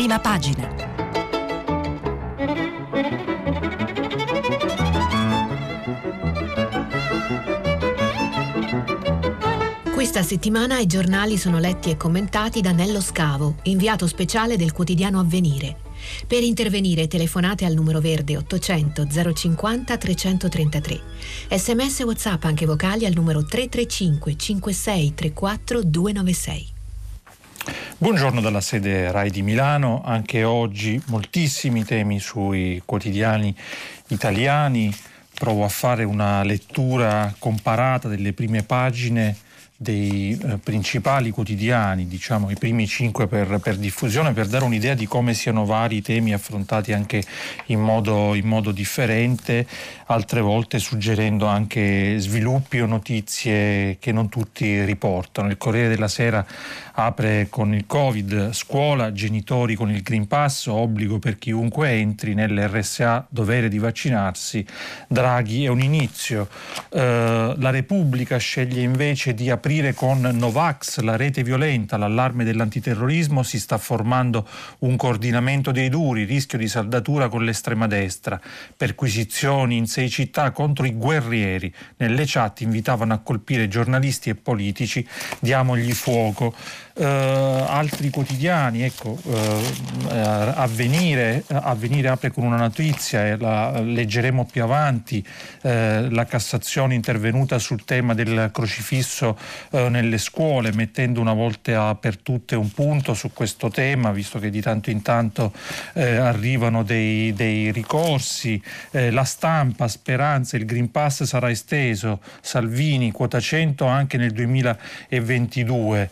Prima pagina. Questa settimana i giornali sono letti e commentati da Nello Scavo, inviato speciale del quotidiano Avvenire. Per intervenire telefonate al numero verde 800 050 333. Sms WhatsApp anche vocali al numero 335 56 34 296. Buongiorno dalla sede RAI di Milano, anche oggi moltissimi temi sui quotidiani italiani. Provo a fare una lettura comparata delle prime pagine dei eh, principali quotidiani, diciamo i primi cinque per, per, diffusione, per dare un'idea di come siano vari i temi affrontati anche in modo, in modo differente, altre volte suggerendo anche sviluppi o notizie che non tutti riportano. Il Corriere della Sera apre con il Covid, scuola, genitori con il Green Pass, obbligo per chiunque entri nell'RSA, dovere di vaccinarsi, Draghi è un inizio. Eh, la Repubblica sceglie invece di aprire con Novax, la rete violenta, l'allarme dell'antiterrorismo, si sta formando un coordinamento dei duri, rischio di saldatura con l'estrema destra, perquisizioni in sei città contro i guerrieri. Nelle chat invitavano a colpire giornalisti e politici, diamogli fuoco. Uh, altri quotidiani, ecco, uh, avvenire, avvenire, apre con una notizia e la leggeremo più avanti, uh, la Cassazione intervenuta sul tema del crocifisso nelle scuole, mettendo una volta per tutte un punto su questo tema, visto che di tanto in tanto arrivano dei, dei ricorsi, la stampa, speranza, il Green Pass sarà esteso, Salvini, quota 100 anche nel 2022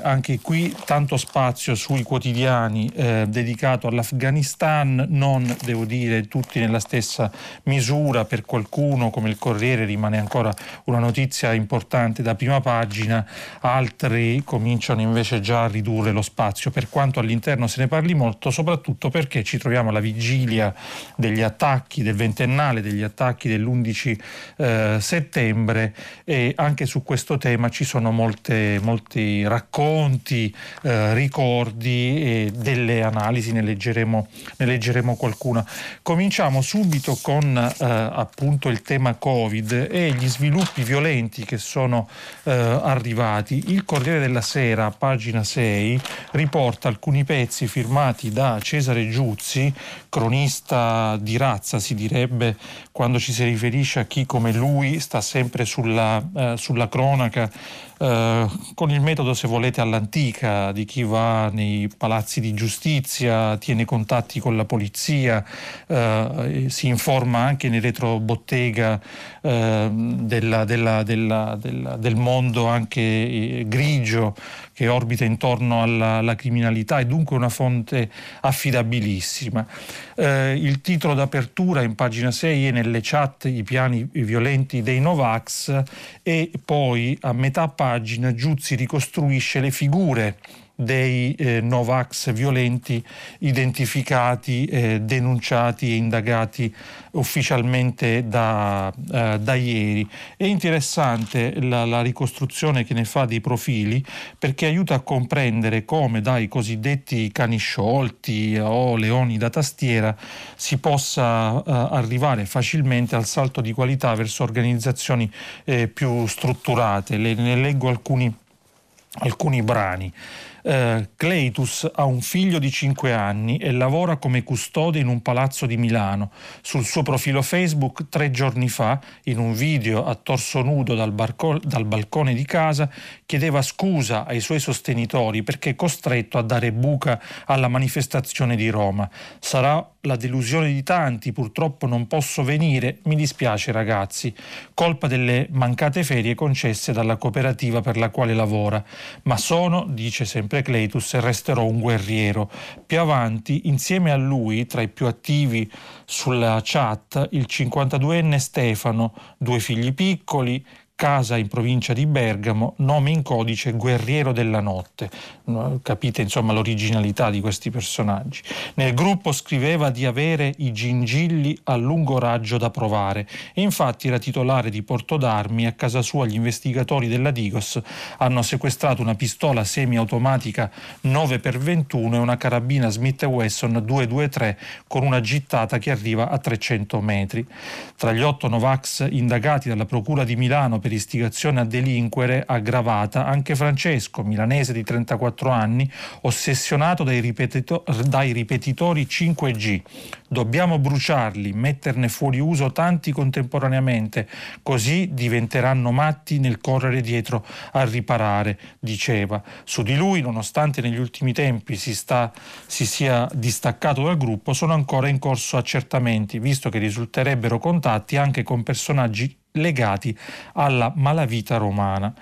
anche qui tanto spazio sui quotidiani eh, dedicato all'Afghanistan, non devo dire tutti nella stessa misura, per qualcuno come il Corriere rimane ancora una notizia importante da prima pagina, altri cominciano invece già a ridurre lo spazio, per quanto all'interno se ne parli molto, soprattutto perché ci troviamo alla vigilia degli attacchi del ventennale, degli attacchi dell'11 eh, settembre e anche su questo tema ci sono molte, molti racconti racconti, eh, ricordi e delle analisi, ne leggeremo, ne leggeremo qualcuna. Cominciamo subito con eh, appunto il tema Covid e gli sviluppi violenti che sono eh, arrivati. Il Corriere della Sera, pagina 6, riporta alcuni pezzi firmati da Cesare Giuzzi, cronista di razza si direbbe quando ci si riferisce a chi come lui sta sempre sulla, eh, sulla cronaca eh, con il metodo, se volete, all'antica di chi va nei palazzi di giustizia, tiene contatti con la polizia, eh, si informa anche nel retrobottega eh, della, della, della, del mondo anche eh, grigio che orbita intorno alla, alla, criminalità e dunque una fonte affidabilissima. Eh, il titolo d'apertura in pagina 6 è nelle chat i piani violenti dei Novax e poi a metà pagina Giuzzi ricostruisce le figure dei eh, Novax violenti identificati, eh, denunciati e indagati ufficialmente da, eh, da ieri. È interessante la, la, ricostruzione che ne fa dei profili perché aiuta a comprendere come dai cosiddetti cani sciolti o leoni da tastiera si possa eh, arrivare facilmente al salto di qualità verso organizzazioni eh, più strutturate. Le, ne leggo alcuni, alcuni brani. Eh, Cleitus ha un figlio di 5 anni e lavora come custode in un palazzo di Milano. Sul suo profilo Facebook tre giorni fa, in un video a torso nudo dal, barco- dal balcone di casa, chiedeva scusa ai suoi sostenitori perché è costretto a dare buca alla manifestazione di Roma. Sarà la delusione di tanti, purtroppo non posso venire, mi dispiace ragazzi, colpa delle mancate ferie concesse dalla cooperativa per la quale lavora, ma sono, dice sempre Cleitus, e resterò un guerriero. Più avanti, insieme a lui, tra i più attivi sulla chat, il 52enne Stefano, due figli piccoli, casa in provincia di Bergamo, nome in codice Guerriero della Notte. Capite insomma l'originalità di questi personaggi. Nel gruppo scriveva di avere i gingilli a lungo raggio da provare e infatti era titolare di porto d'armi. A casa sua gli investigatori della Digos hanno sequestrato una pistola semiautomatica 9x21 e una carabina Smith Wesson 223 con una gittata che arriva a 300 metri. Tra gli otto Novax indagati dalla Procura di Milano per istigazione a delinquere aggravata anche Francesco, milanese di 34 anni, ossessionato dai, ripetito- dai ripetitori 5G. Dobbiamo bruciarli, metterne fuori uso tanti contemporaneamente, così diventeranno matti nel correre dietro a riparare, diceva. Su di lui, nonostante negli ultimi tempi si, sta, si sia distaccato dal gruppo, sono ancora in corso accertamenti, visto che risulterebbero contatti anche con personaggi legati alla malavita romana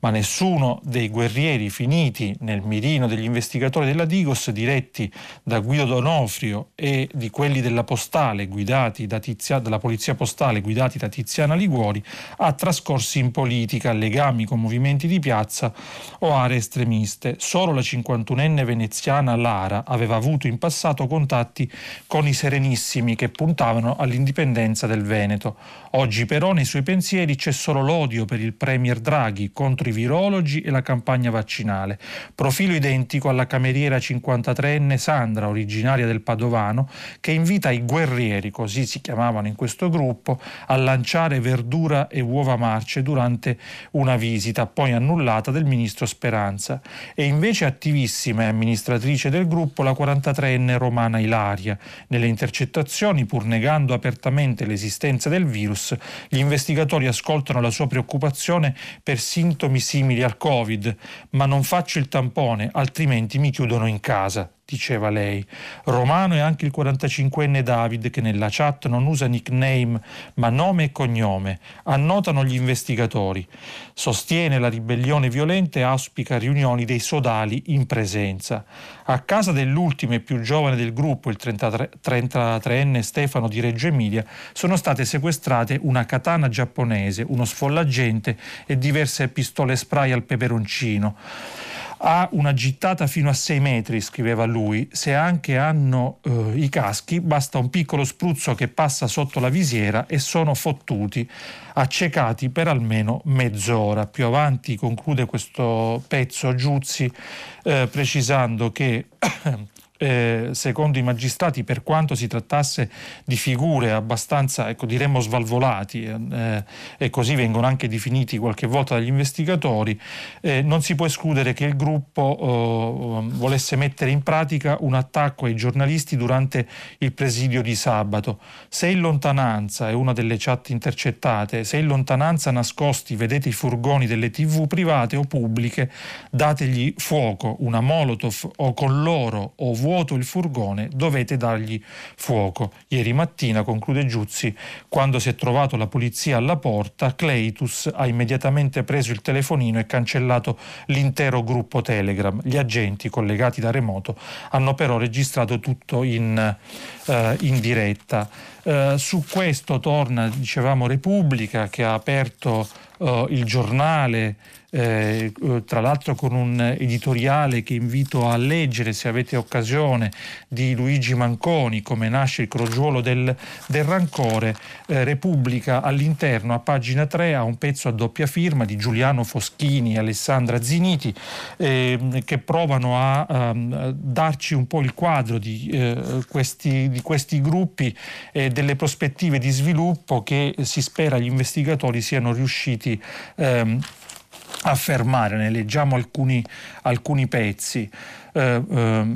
ma nessuno dei guerrieri finiti nel mirino degli investigatori della Digos, diretti da Guido Donofrio e di quelli della postale da Tizia, della polizia postale guidati da Tiziana Liguori, ha trascorsi in politica, legami con movimenti di piazza o aree estremiste. Solo la 51enne veneziana Lara aveva avuto in passato contatti con i Serenissimi che puntavano all'indipendenza del Veneto. Oggi però nei suoi pensieri c'è solo l'odio per il premier Draghi contro i virologi e la campagna vaccinale. Profilo identico alla cameriera 53enne Sandra, originaria del Padovano, che invita i guerrieri, così si chiamavano in questo gruppo, a lanciare verdura e uova marce durante una visita, poi annullata del ministro Speranza. E invece attivissima e amministratrice del gruppo la 43enne romana Ilaria. Nelle intercettazioni, pur negando apertamente l'esistenza del virus, gli investigatori ascoltano la sua preoccupazione per sintomi simili al Covid, ma non faccio il tampone, altrimenti mi chiudono in casa diceva lei. Romano è anche il 45enne David che nella chat non usa nickname ma nome e cognome. Annotano gli investigatori. Sostiene la ribellione violenta e auspica riunioni dei sodali in presenza. A casa dell'ultimo e più giovane del gruppo, il 33, 33enne Stefano di Reggio Emilia, sono state sequestrate una katana giapponese, uno sfollagente e diverse pistole spray al peperoncino ha una gittata fino a 6 metri, scriveva lui. Se anche hanno eh, i caschi, basta un piccolo spruzzo che passa sotto la visiera e sono fottuti, accecati per almeno mezz'ora. Più avanti conclude questo pezzo Giuzzi eh, precisando che eh, secondo i magistrati, per quanto si trattasse di figure abbastanza, ecco, diremmo svalvolati, eh, e così vengono anche definiti qualche volta dagli investigatori, eh, non si può escludere che il gruppo eh, volesse mettere in pratica un attacco ai giornalisti durante il presidio di sabato. Se in lontananza, è una delle chat intercettate, se in lontananza nascosti vedete i furgoni delle tv private o pubbliche, dategli fuoco, una molotov o con loro o vuoto il furgone, dovete dargli fuoco. Ieri mattina, conclude Giuzzi, quando si è trovato la polizia alla porta, Cleitus ha immediatamente preso il telefonino e cancellato l'intero gruppo Telegram. Gli agenti collegati da remoto hanno però registrato tutto in, uh, in diretta. Uh, su questo torna, dicevamo, Repubblica che ha aperto uh, il giornale eh, eh, tra l'altro con un editoriale che invito a leggere se avete occasione di Luigi Manconi, come nasce il crogiuolo del, del rancore, eh, Repubblica all'interno a pagina 3 ha un pezzo a doppia firma di Giuliano Foschini e Alessandra Ziniti eh, che provano a, a, darci un po' il quadro di, eh, questi, di questi, gruppi e delle prospettive di sviluppo che si spera gli investigatori siano riusciti ehm, affermare, ne leggiamo alcuni, alcuni pezzi, eh, eh,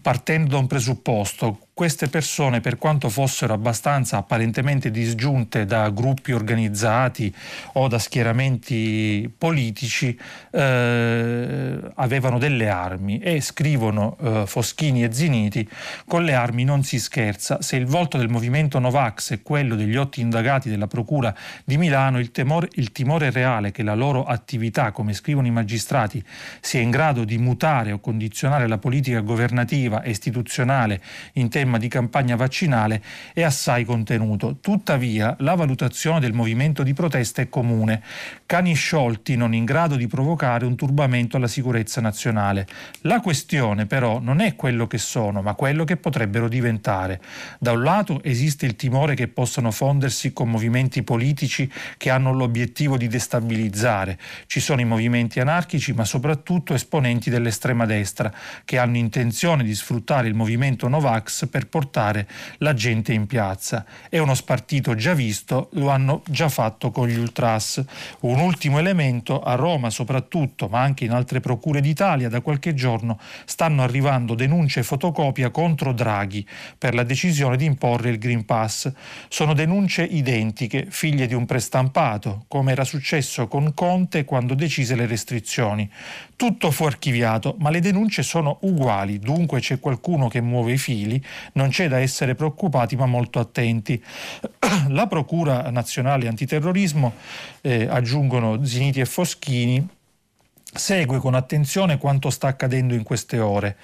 partendo da un presupposto, queste persone, per quanto fossero abbastanza apparentemente disgiunte da gruppi organizzati o da schieramenti politici, eh, avevano delle armi e scrivono eh, Foschini e Ziniti, con le armi non si scherza. Se il volto del movimento Novax è quello degli otto indagati della Procura di Milano, il, temore, il timore reale che la loro attività, come scrivono i magistrati, sia in grado di mutare o condizionare la politica governativa e istituzionale in tema di campagna vaccinale è assai contenuto. Tuttavia, la valutazione del movimento di protesta è comune. Cani sciolti non in grado di provocare un turbamento alla sicurezza nazionale. La questione però non è quello che sono, ma quello che potrebbero diventare. Da un lato esiste il timore che possano fondersi con movimenti politici che hanno l'obiettivo di destabilizzare. Ci sono i movimenti anarchici, ma soprattutto esponenti dell'estrema destra che hanno intenzione di sfruttare il movimento Novax per portare la gente in piazza. È uno spartito già visto, lo hanno già fatto con gli ultras. Un ultimo elemento, a Roma soprattutto, ma anche in altre procure d'Italia, da qualche giorno stanno arrivando denunce fotocopia contro Draghi per la decisione di imporre il Green Pass. Sono denunce identiche, figlie di un prestampato, come era successo con Conte quando decise le restrizioni. Tutto fu archiviato, ma le denunce sono uguali, dunque c'è qualcuno che muove i fili, non c'è da essere preoccupati ma molto attenti. La Procura Nazionale Antiterrorismo, eh, aggiungono Ziniti e Foschini, segue con attenzione quanto sta accadendo in queste ore.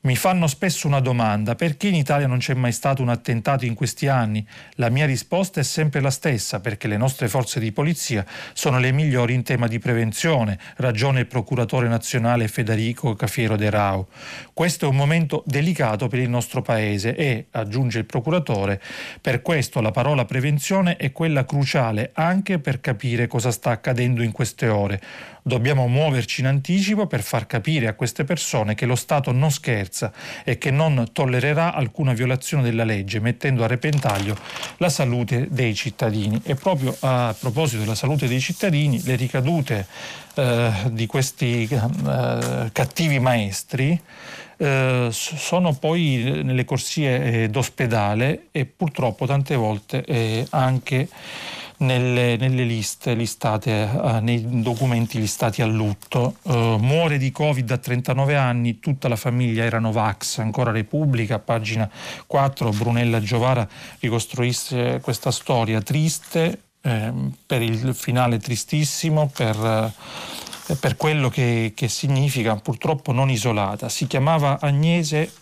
Mi fanno spesso una domanda, perché in Italia non c'è mai stato un attentato in questi anni? La mia risposta è sempre la stessa, perché le nostre forze di polizia sono le migliori in tema di prevenzione, ragione il procuratore nazionale Federico Cafiero De Rao. Questo è un momento delicato per il nostro Paese e, aggiunge il procuratore, per questo la parola prevenzione è quella cruciale anche per capire cosa sta accadendo in queste ore. Dobbiamo muoverci in anticipo per far capire a queste persone che lo Stato non scherza scherza e che non tollererà alcuna violazione della legge, mettendo a repentaglio la salute dei cittadini. E proprio a proposito della salute dei cittadini, le ricadute eh, di questi eh, cattivi maestri eh, sono poi nelle corsie eh, d'ospedale e purtroppo tante volte eh, anche nelle, nelle liste listate, eh, nei documenti listati a lutto. Eh, muore di Covid a 39 anni, tutta la famiglia era Novax, ancora Repubblica, pagina 4, Brunella Giovara ricostruisce questa storia triste, eh, per il finale tristissimo, per eh, per quello che, che, significa purtroppo non isolata. Si chiamava Agnese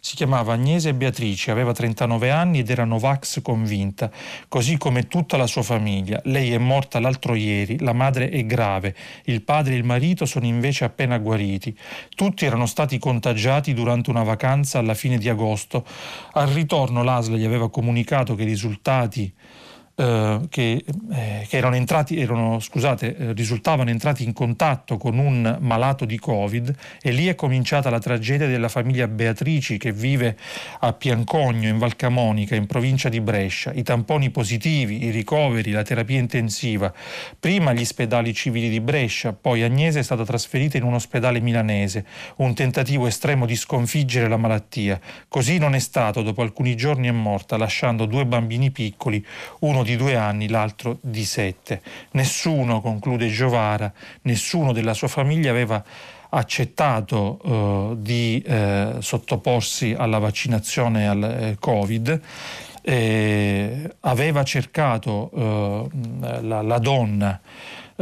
si chiamava Agnese Beatrice, aveva 39 anni ed era Novax convinta, così come tutta la sua famiglia. Lei è morta l'altro ieri, la madre è grave, il padre e il marito sono invece appena guariti. Tutti erano stati contagiati durante una vacanza alla fine di agosto. Al ritorno l'ASL gli aveva comunicato che i risultati eh, che, eh, che, erano entrati, erano, scusate, eh, risultavano entrati in contatto con un malato di Covid e lì è cominciata la tragedia della famiglia Beatrici che vive a Piancogno in Valcamonica in provincia di Brescia. I tamponi positivi, i ricoveri, la terapia intensiva. Prima gli ospedali civili di Brescia, poi Agnese è stata trasferita in un ospedale milanese. Un tentativo estremo di sconfiggere la malattia. Così non è stato, dopo alcuni giorni è morta, lasciando due bambini piccoli, uno di di due anni, l'altro di sette. Nessuno, conclude Giovara, nessuno della sua famiglia aveva accettato eh, di eh, sottoporsi alla vaccinazione al eh, Covid. aveva cercato eh, la, la donna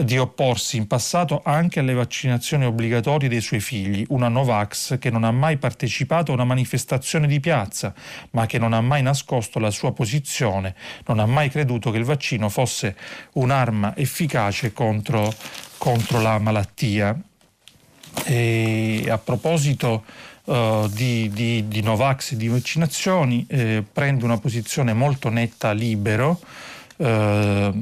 di opporsi in passato anche alle vaccinazioni obbligatorie dei suoi figli, una Novax che non ha mai partecipato a una manifestazione di piazza, ma che non ha mai nascosto la sua posizione, non ha mai creduto che il vaccino fosse un'arma efficace contro, contro la malattia. E a proposito uh, di, di, di, Novax e di vaccinazioni, eh, prende una posizione molto netta libero eh,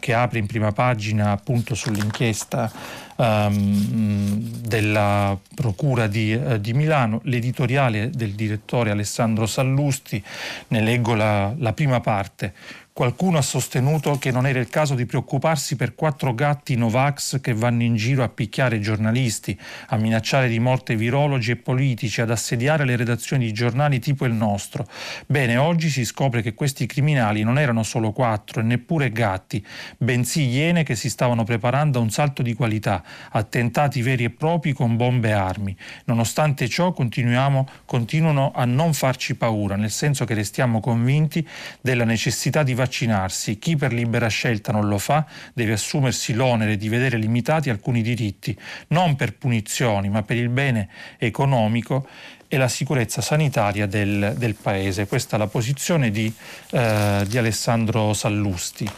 che apre in prima pagina appunto sull'inchiesta ehm, della Procura di, eh, di, Milano, l'editoriale del direttore Alessandro Sallusti, ne leggo la, la prima parte. Qualcuno ha sostenuto che non era il caso di preoccuparsi per quattro gatti Novax che vanno in giro a picchiare giornalisti, a minacciare di morte virologi e politici, ad assediare le redazioni di giornali tipo il nostro. Bene, oggi si scopre che questi criminali non erano solo quattro e neppure gatti, bensì iene che si stavano preparando a un salto di qualità, attentati veri e propri con bombe e armi. Nonostante ciò continuano a non farci paura, nel senso che restiamo convinti della necessità di vaccinarsi. Chi per libera scelta non lo fa deve assumersi l'onere di vedere limitati alcuni diritti, non per punizioni, ma per il bene economico e la sicurezza sanitaria del, del Paese. Questa è la posizione di, eh, di Alessandro Sallusti.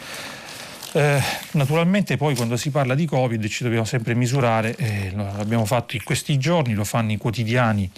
Eh, naturalmente poi quando si parla di Covid ci dobbiamo sempre misurare, eh, l'abbiamo fatto in questi giorni, lo fanno i quotidiani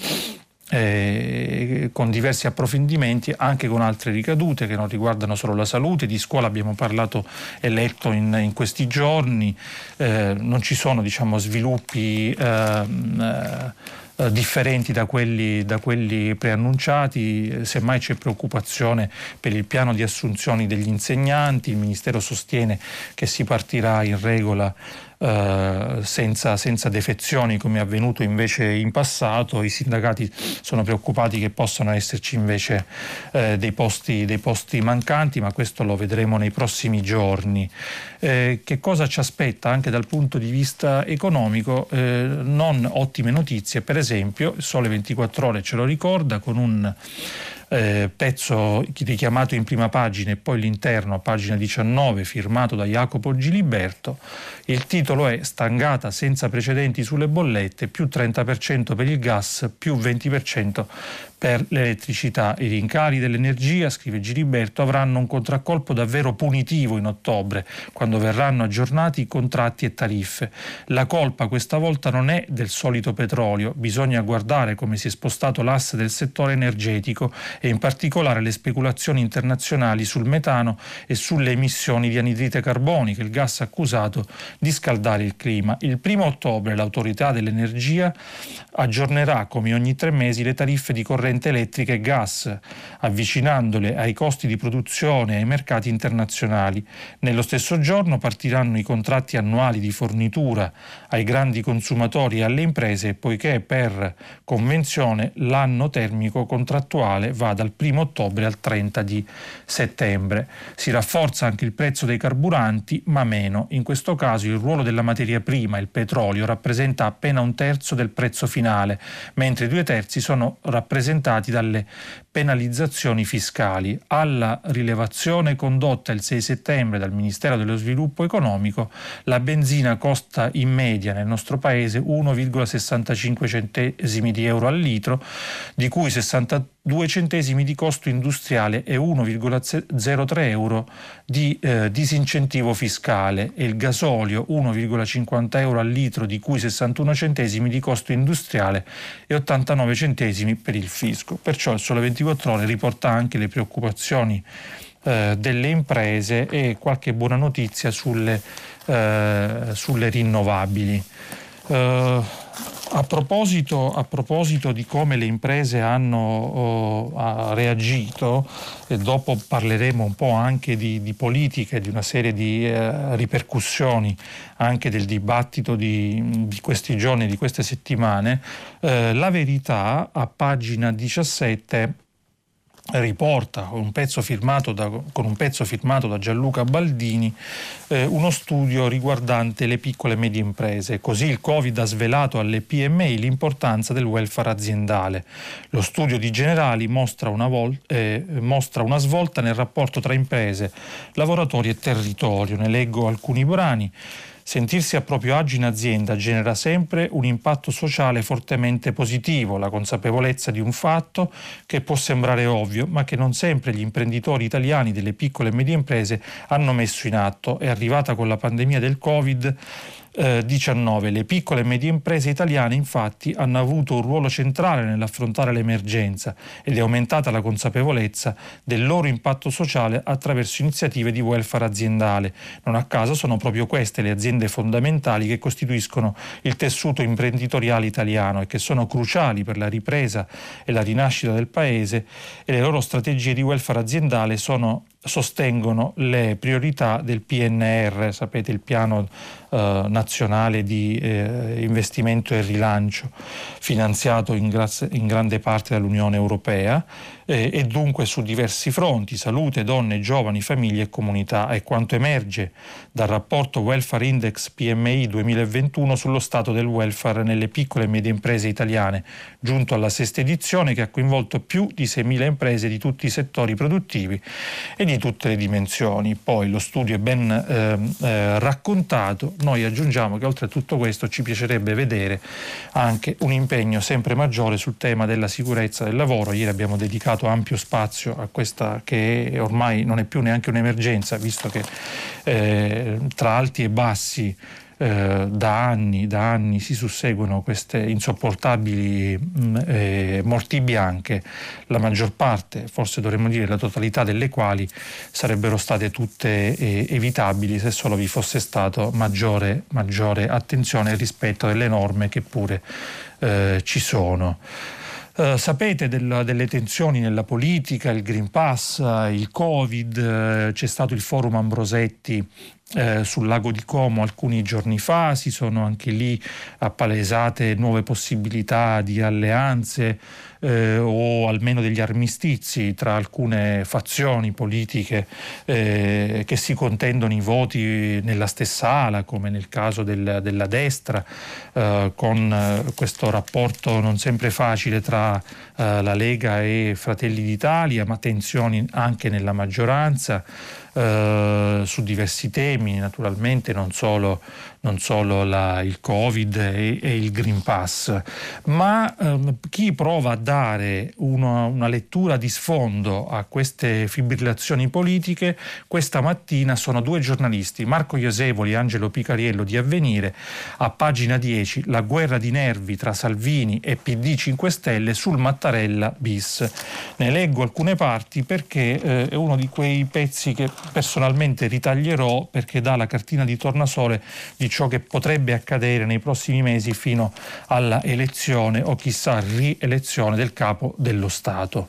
eh, con diversi approfondimenti anche con altre ricadute che non riguardano solo la salute, di scuola abbiamo parlato e letto in, in questi giorni, eh, non ci sono diciamo, sviluppi ehm, eh, differenti da quelli, da quelli preannunciati, semmai c'è preoccupazione per il piano di assunzioni degli insegnanti, il Ministero sostiene che si partirà in regola eh, senza, senza, defezioni come è avvenuto invece in passato, i sindacati sono preoccupati che possano esserci invece eh, dei, posti, dei, posti, mancanti, ma questo lo vedremo nei prossimi giorni. Eh, che cosa ci aspetta anche dal punto di vista economico? Eh, non ottime notizie, per esempio, il Sole 24 ore ce lo ricorda con un eh, pezzo richiamato in prima pagina e poi l'interno a pagina 19 firmato da Jacopo Giliberto. Il titolo è Stangata senza precedenti sulle bollette, più 30% per il gas, più 20% per l'elettricità. I rincari dell'energia, scrive Giliberto, avranno un contraccolpo davvero punitivo in ottobre, quando verranno aggiornati i contratti e tariffe. La colpa questa volta non è del solito petrolio, bisogna guardare come si è spostato l'asse del settore energetico e in particolare le speculazioni internazionali sul metano e sulle emissioni di anidride carbonica, il gas accusato di scaldare il clima. Il primo ottobre l'autorità dell'energia aggiornerà come ogni tre mesi le tariffe di corrente elettrica e gas, avvicinandole ai costi di produzione e ai mercati internazionali. Nello stesso giorno partiranno i contratti annuali di fornitura ai grandi consumatori e alle imprese, poiché per convenzione l'anno termico contrattuale va dal 1 ottobre al 30 di settembre. Si rafforza anche il prezzo dei carburanti, ma meno. In questo caso il ruolo della materia prima, il petrolio, rappresenta appena un terzo del prezzo finale, mentre i due terzi sono rappresentati dalle penalizzazioni fiscali. Alla rilevazione condotta il 6 settembre dal Ministero dello Sviluppo Economico, la benzina costa in media nel nostro paese 1,65 centesimi di euro al litro, di cui 62 centesimi di costo industriale e 1,03 euro di eh, disincentivo fiscale e il gasolio 1,50 euro al litro, di cui 61 centesimi di costo industriale e 89 centesimi per il fisco. Perciò il sole 24 24 ore riporta anche le preoccupazioni eh, delle imprese e qualche buona notizia sulle, eh, sulle rinnovabili. Uh, a, proposito, a proposito, di come le imprese hanno uh, reagito, e dopo parleremo un po' anche di, di politica e di una serie di uh, ripercussioni anche del dibattito di, di, questi giorni, di queste settimane, la verità a pagina 17 riporta con un pezzo firmato da, un pezzo firmato da Gianluca Baldini eh, uno studio riguardante le piccole e medie imprese. Così il Covid ha svelato alle PMI l'importanza del welfare aziendale. Lo studio di Generali mostra una, vol- eh, mostra una svolta nel rapporto tra imprese, lavoratori e territorio. Ne leggo alcuni brani. Sentirsi a proprio agio in azienda genera sempre un impatto sociale fortemente positivo, la consapevolezza di un fatto che può sembrare ovvio, ma che non sempre gli imprenditori italiani delle piccole e medie imprese hanno messo in atto. È arrivata con la pandemia del Covid 19. Le piccole e medie imprese italiane infatti hanno avuto un ruolo centrale nell'affrontare l'emergenza ed è aumentata la consapevolezza del loro impatto sociale attraverso iniziative di welfare aziendale. Non a caso sono proprio queste le aziende fondamentali che costituiscono il tessuto imprenditoriale italiano e che sono cruciali per la ripresa e la rinascita del Paese e le loro strategie di welfare aziendale sono sostengono le priorità del PNR, sapete il piano eh, nazionale di eh, investimento e rilancio finanziato in, gra- in grande parte dall'Unione Europea eh, e dunque su diversi fronti, salute, donne, giovani, famiglie e comunità. È quanto emerge dal rapporto Welfare Index PMI 2021 sullo stato del welfare nelle piccole e medie imprese italiane, giunto alla sesta edizione che ha coinvolto più di 6.000 imprese di tutti i settori produttivi ed di tutte le dimensioni. Poi lo studio è ben eh, eh, raccontato, noi aggiungiamo che oltre a tutto questo ci piacerebbe vedere anche un impegno sempre maggiore sul tema della sicurezza del lavoro. Ieri abbiamo dedicato ampio spazio a questa che ormai non è più neanche un'emergenza, visto che eh, tra alti e bassi eh, da, anni, da anni si susseguono queste insopportabili mh, mm, eh, morti bianche, la maggior parte, forse dovremmo dire la totalità delle quali sarebbero state tutte eh, evitabili se solo vi fosse stato maggiore, maggiore attenzione rispetto delle norme che pure eh, ci sono. Uh, sapete del, delle tensioni nella politica, il Green Pass, il Covid, uh, c'è stato il forum Ambrosetti eh, sul lago di Como alcuni giorni fa, si sono anche lì appalesate nuove possibilità di alleanze eh, o almeno degli armistizi tra alcune fazioni politiche eh, che si contendono i voti nella stessa ala, come nel caso del, della destra, eh, con eh, questo rapporto non sempre facile tra eh, la Lega e Fratelli d'Italia, ma tensioni anche nella maggioranza. Uh, su diversi temi, naturalmente non solo non solo la, il Covid e, e, il Green Pass, ma ehm, chi prova a dare una, una, lettura di sfondo a queste fibrillazioni politiche, questa mattina sono due giornalisti, Marco Iosevoli e Angelo Picariello di Avvenire, a pagina 10, la guerra di nervi tra Salvini e PD 5 Stelle sul Mattarella bis. Ne leggo alcune parti perché eh, è uno di quei pezzi che personalmente ritaglierò perché dà la cartina di tornasole di ciò che potrebbe accadere nei prossimi mesi fino alla elezione o chissà rielezione del capo dello Stato.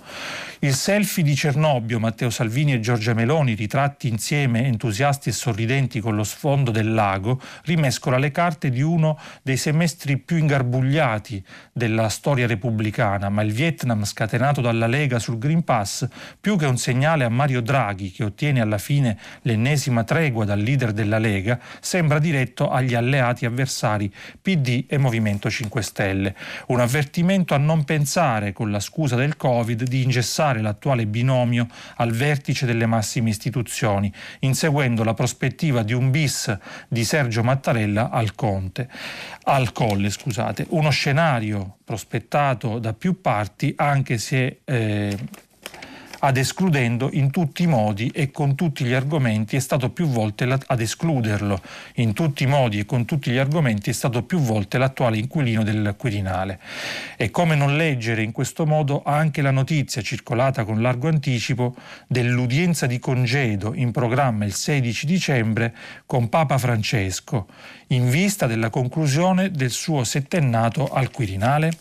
Il selfie di Cernobbio, Matteo Salvini e Giorgia Meloni, ritratti insieme entusiasti e sorridenti con lo sfondo del lago, rimescola le carte di uno dei semestri più ingarbugliati della storia repubblicana, ma il Vietnam scatenato dalla Lega sul Green Pass, più che un segnale a Mario Draghi che ottiene alla fine l'ennesima tregua dal leader della Lega, sembra diretto agli alleati avversari PD e Movimento 5 Stelle. Un avvertimento a non pensare, con la scusa del Covid, di ingessare portare l'attuale binomio al vertice delle massime istituzioni, inseguendo la prospettiva di un bis di Sergio Mattarella al Conte, al Colle, scusate, uno scenario prospettato da più parti anche se eh, ad escludendo in tutti i modi e con tutti gli argomenti è stato più volte la, ad escluderlo in tutti i modi e con tutti gli argomenti è stato più volte l'attuale inquilino del Quirinale. E come non leggere in questo modo anche la notizia circolata con largo anticipo dell'udienza di congedo in programma il 16 dicembre con Papa Francesco in vista della conclusione del suo settennato al Quirinale?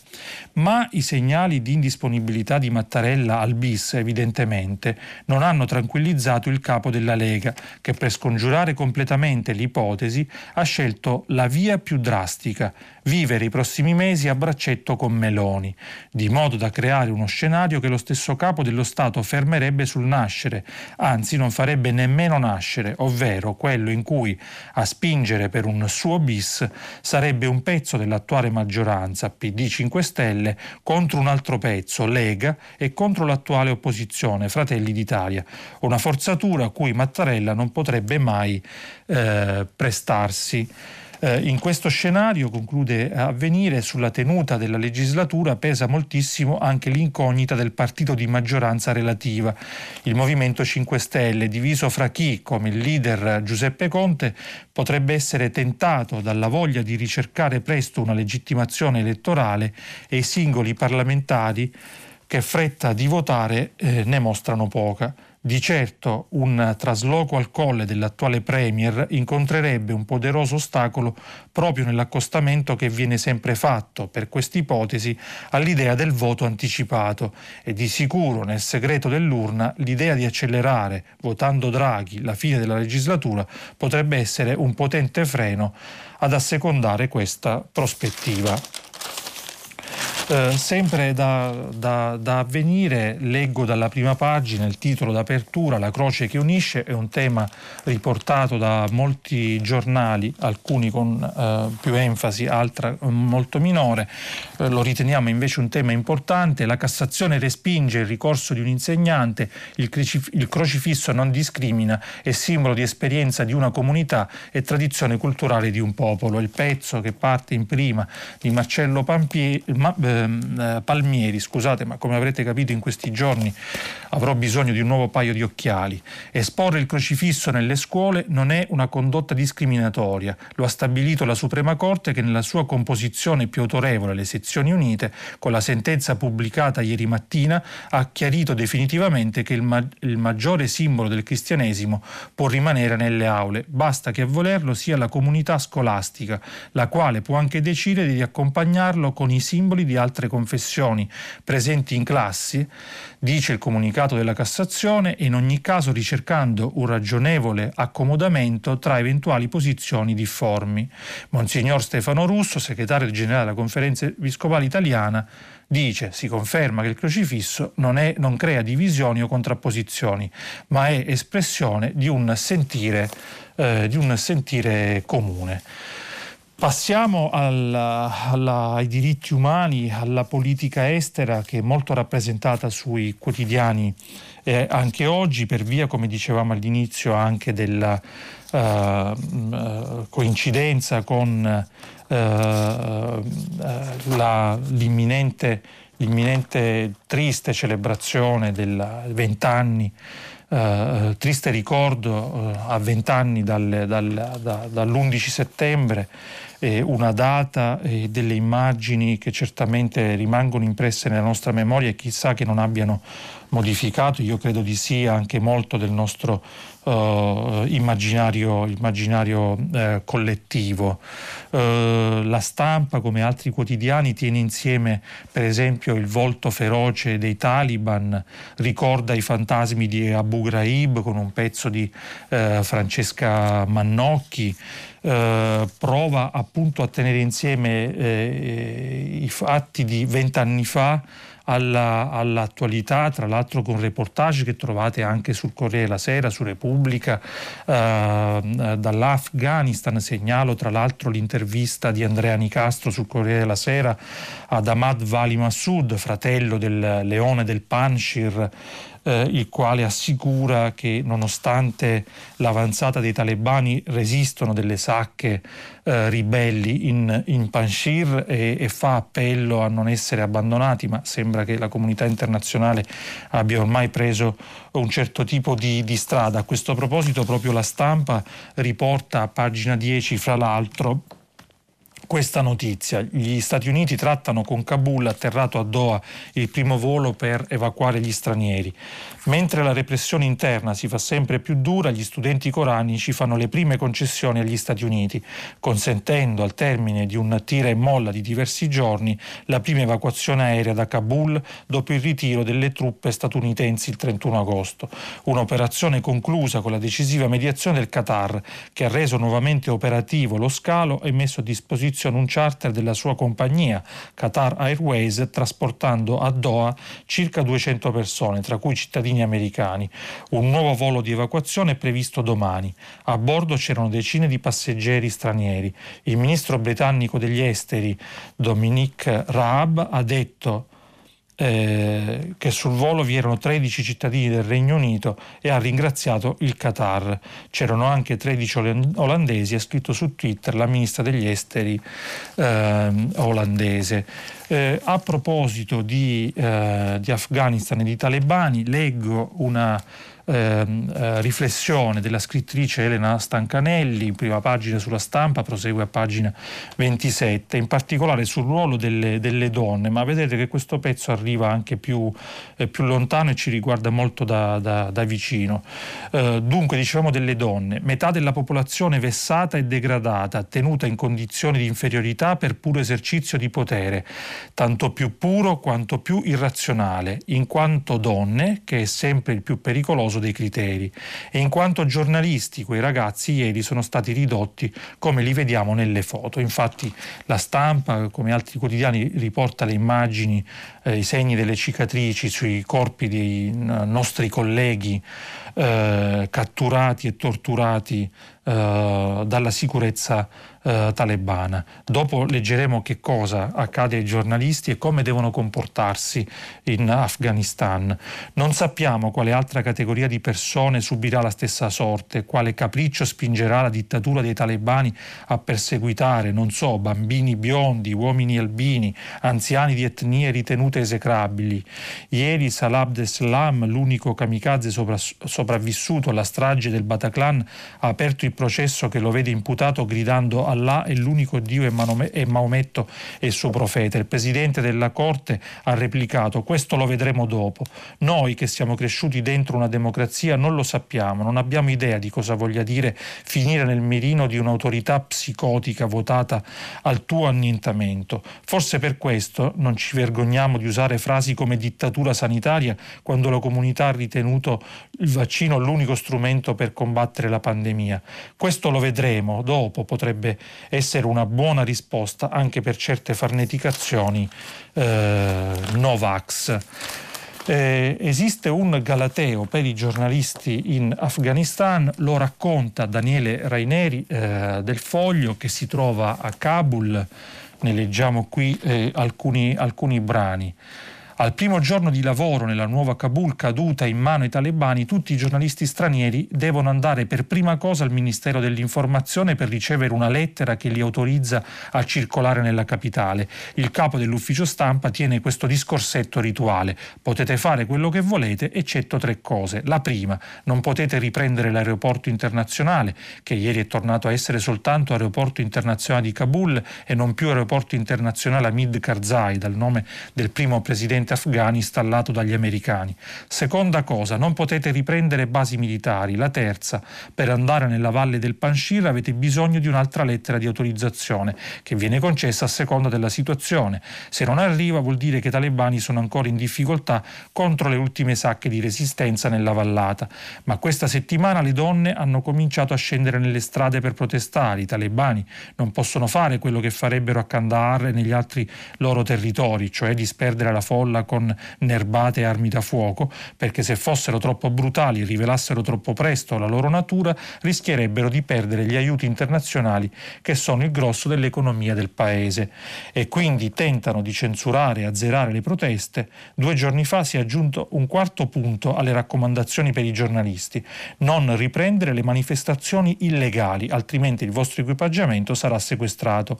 Ma i segnali di indisponibilità di Mattarella al bis, evidentemente, non hanno tranquillizzato il capo della Lega, che per scongiurare completamente l'ipotesi ha scelto la via più drastica, vivere i prossimi mesi a braccetto con Meloni, di modo da creare uno scenario che lo stesso capo dello Stato fermerebbe sul nascere, anzi non farebbe nemmeno nascere, ovvero quello in cui a spingere per un suo bis sarebbe un pezzo dell'attuale maggioranza, PD 5 Stelle, contro un altro pezzo, Lega, e contro l'attuale opposizione, Fratelli d'Italia, una forzatura a cui Mattarella non potrebbe mai eh, prestarsi. Eh, in questo scenario, conclude Avvenire, sulla tenuta della legislatura pesa moltissimo anche l'incognita del partito di maggioranza relativa, il Movimento 5 Stelle, diviso fra chi, come il leader Giuseppe Conte, potrebbe essere tentato dalla voglia di ricercare presto una legittimazione elettorale e i singoli parlamentari che fretta di votare eh, ne mostrano poca. Di certo un trasloco al colle dell'attuale Premier incontrerebbe un poderoso ostacolo proprio nell'accostamento che viene sempre fatto, per quest'ipotesi, all'idea del voto anticipato e di sicuro nel segreto dell'urna l'idea di accelerare, votando Draghi, la fine della legislatura potrebbe essere un potente freno ad assecondare questa prospettiva. Eh, sempre da, da, da, avvenire leggo dalla prima pagina il titolo d'apertura La croce che unisce, è un tema riportato da molti giornali, alcuni con eh, più enfasi, altri molto minore, eh, lo riteniamo invece un tema importante, la Cassazione respinge il ricorso di un insegnante, il, cricif- il crocifisso non discrimina, è simbolo di esperienza di una comunità e tradizione culturale di un popolo. Il pezzo che parte in prima di Marcello Pampie- ma, ehm, eh, Palmieri, scusate, ma come avrete capito in questi giorni avrò bisogno di un nuovo paio di occhiali. Esporre il crocifisso nelle scuole non è una condotta discriminatoria, lo ha stabilito la Suprema Corte che nella sua composizione più autorevole, le sezioni unite, con la sentenza pubblicata ieri mattina, ha chiarito definitivamente che il, ma- il maggiore simbolo del cristianesimo può rimanere nelle aule, basta che a volerlo sia la comunità scolastica, la quale può anche decidere di accompagnarlo con i simboli di altre confessioni presenti in classi, dice il comunicato della Cassazione, in ogni caso ricercando un ragionevole accomodamento tra eventuali posizioni difformi. Monsignor Stefano Russo, segretario generale della Conferenza Episcopale Italiana, dice, si conferma che il crocifisso non, è, non crea divisioni o contrapposizioni, ma è espressione di un sentire, eh, di un sentire comune. Passiamo alla, alla, ai diritti umani, alla politica estera che è molto rappresentata sui quotidiani eh, anche oggi per via, come dicevamo all'inizio, anche della uh, coincidenza con uh, la, l'imminente, l'imminente, triste celebrazione dei vent'anni Uh, triste ricordo uh, a vent'anni dal, dal, da, dall'11 settembre eh, una data e eh, delle immagini che certamente rimangono impresse nella nostra memoria e chissà che non abbiano modificato, io credo di sì, anche molto del nostro uh, immaginario, immaginario uh, collettivo. Uh, la stampa, come altri quotidiani, tiene insieme per esempio il volto feroce dei taliban, ricorda i fantasmi di Abu Ghraib con un pezzo di Francesca Mannocchi. Uh, prova appunto a tenere insieme eh, i fatti di vent'anni fa alla, all'attualità, tra l'altro con reportage che trovate anche sul Corriere della Sera, su Repubblica, eh, dall'Afghanistan. Segnalo tra l'altro l'intervista di Andrea Nicastro sul Corriere della Sera ad Ahmad Vali Massoud, fratello del leone del Panshir, eh, il quale assicura che nonostante l'avanzata dei talebani resistono delle sacche eh, ribelli in, in Panshir e, e, fa appello a non essere abbandonati, ma sembra che la comunità internazionale abbia ormai preso un certo tipo di, di strada. A questo proposito proprio la stampa riporta a pagina 10 fra l'altro questa notizia. Gli Stati Uniti trattano con Kabul atterrato a Doha il primo volo per evacuare gli stranieri. Mentre la repressione interna si fa sempre più dura, gli studenti coranici fanno le prime concessioni agli Stati Uniti, consentendo al termine di un tira e molla di diversi giorni la prima evacuazione aerea da Kabul dopo il ritiro delle truppe statunitensi il 31 agosto. Un'operazione conclusa con la decisiva mediazione del Qatar, che ha reso nuovamente operativo lo scalo e messo a disposizione acquisizione un charter della sua compagnia, Qatar Airways, trasportando a Doha circa 200 persone, tra cui cittadini americani. Un nuovo volo di evacuazione è previsto domani. A bordo c'erano decine di passeggeri stranieri. Il ministro britannico degli esteri, Dominic Raab, ha detto eh, che sul volo vi erano 13 cittadini del Regno Unito e ha ringraziato il Qatar. C'erano anche 13 olandesi, ha scritto su Twitter la ministra degli esteri eh, olandese. Eh, a proposito di, eh, di Afghanistan e di talebani, leggo una eh, riflessione della scrittrice Elena Stancanelli, in prima pagina sulla stampa, prosegue a pagina 27, in particolare sul ruolo delle, delle donne, ma vedete che questo pezzo arriva anche più, eh, più lontano e ci riguarda molto da, da, da vicino. Eh, dunque, dicevamo delle donne, metà della popolazione vessata e degradata, tenuta in condizioni di inferiorità per puro esercizio di potere. tanto più puro quanto più irrazionale, in quanto donne, che è sempre il più pericoloso dei criteri, e in quanto giornalisti, quei ragazzi ieri sono stati ridotti come li vediamo nelle foto. Infatti la stampa, come altri quotidiani, riporta le immagini, eh, i segni delle cicatrici sui corpi dei nostri colleghi eh, catturati e torturati eh, dalla sicurezza eh, talebana. Dopo leggeremo che cosa accade ai giornalisti e come devono comportarsi in Afghanistan. Non sappiamo quale altra categoria di persone subirà la stessa sorte, quale capriccio spingerà la dittatura dei talebani a perseguitare, non so, bambini biondi, uomini albini, anziani di etnie ritenute esecrabili. Ieri Salah Abdeslam, l'unico kamikaze sopra, sopravvissuto alla strage del Bataclan, ha aperto il processo che lo vede imputato gridando Allah è l'unico Dio e Maometto è il suo profeta. Il presidente della Corte ha replicato questo lo vedremo dopo. Noi che siamo cresciuti dentro una democrazia non lo sappiamo, non abbiamo idea di cosa voglia dire finire nel mirino di un'autorità psicotica votata al tuo annientamento. Forse per questo non ci vergogniamo di usare frasi come dittatura sanitaria quando la comunità ha ritenuto il vaccino l'unico strumento per combattere la pandemia. Questo lo vedremo dopo, potrebbe essere una buona risposta anche per certe farneticazioni eh, Novax. Eh, esiste un galateo per i giornalisti in Afghanistan, lo racconta Daniele Raineri eh, del Foglio che si trova a Kabul, ne leggiamo qui eh, alcuni, alcuni brani. Al primo giorno di lavoro nella nuova Kabul caduta in mano ai talebani, tutti i giornalisti stranieri devono andare per prima cosa al Ministero dell'Informazione per ricevere una lettera che li autorizza a circolare nella capitale. Il capo dell'ufficio stampa tiene questo discorsetto rituale. Potete fare quello che volete, eccetto tre cose. La prima, non potete riprendere l'aeroporto internazionale, che ieri è tornato a essere soltanto aeroporto internazionale di Kabul e non più aeroporto internazionale Hamid Karzai, dal nome del primo presidente contingente afghani installato dagli americani. Seconda cosa, non potete riprendere basi militari. La terza, per andare nella valle del Panshir avete bisogno di un'altra lettera di autorizzazione che viene concessa a seconda della situazione. Se non arriva vuol dire che i talebani sono ancora in difficoltà contro le ultime sacche di resistenza nella vallata. Ma questa settimana le donne hanno cominciato a scendere nelle strade per protestare. I talebani non possono fare quello che farebbero a Kandahar e negli altri loro territori, cioè disperdere la folla guerra con nerbate e armi da fuoco, perché se fossero troppo brutali e rivelassero troppo presto la loro natura, rischierebbero di perdere gli aiuti internazionali che sono il grosso dell'economia del paese. E quindi tentano di censurare e azzerare le proteste. Due giorni fa si è aggiunto un quarto punto alle raccomandazioni per i giornalisti, non riprendere le manifestazioni illegali, altrimenti il vostro equipaggiamento sarà sequestrato.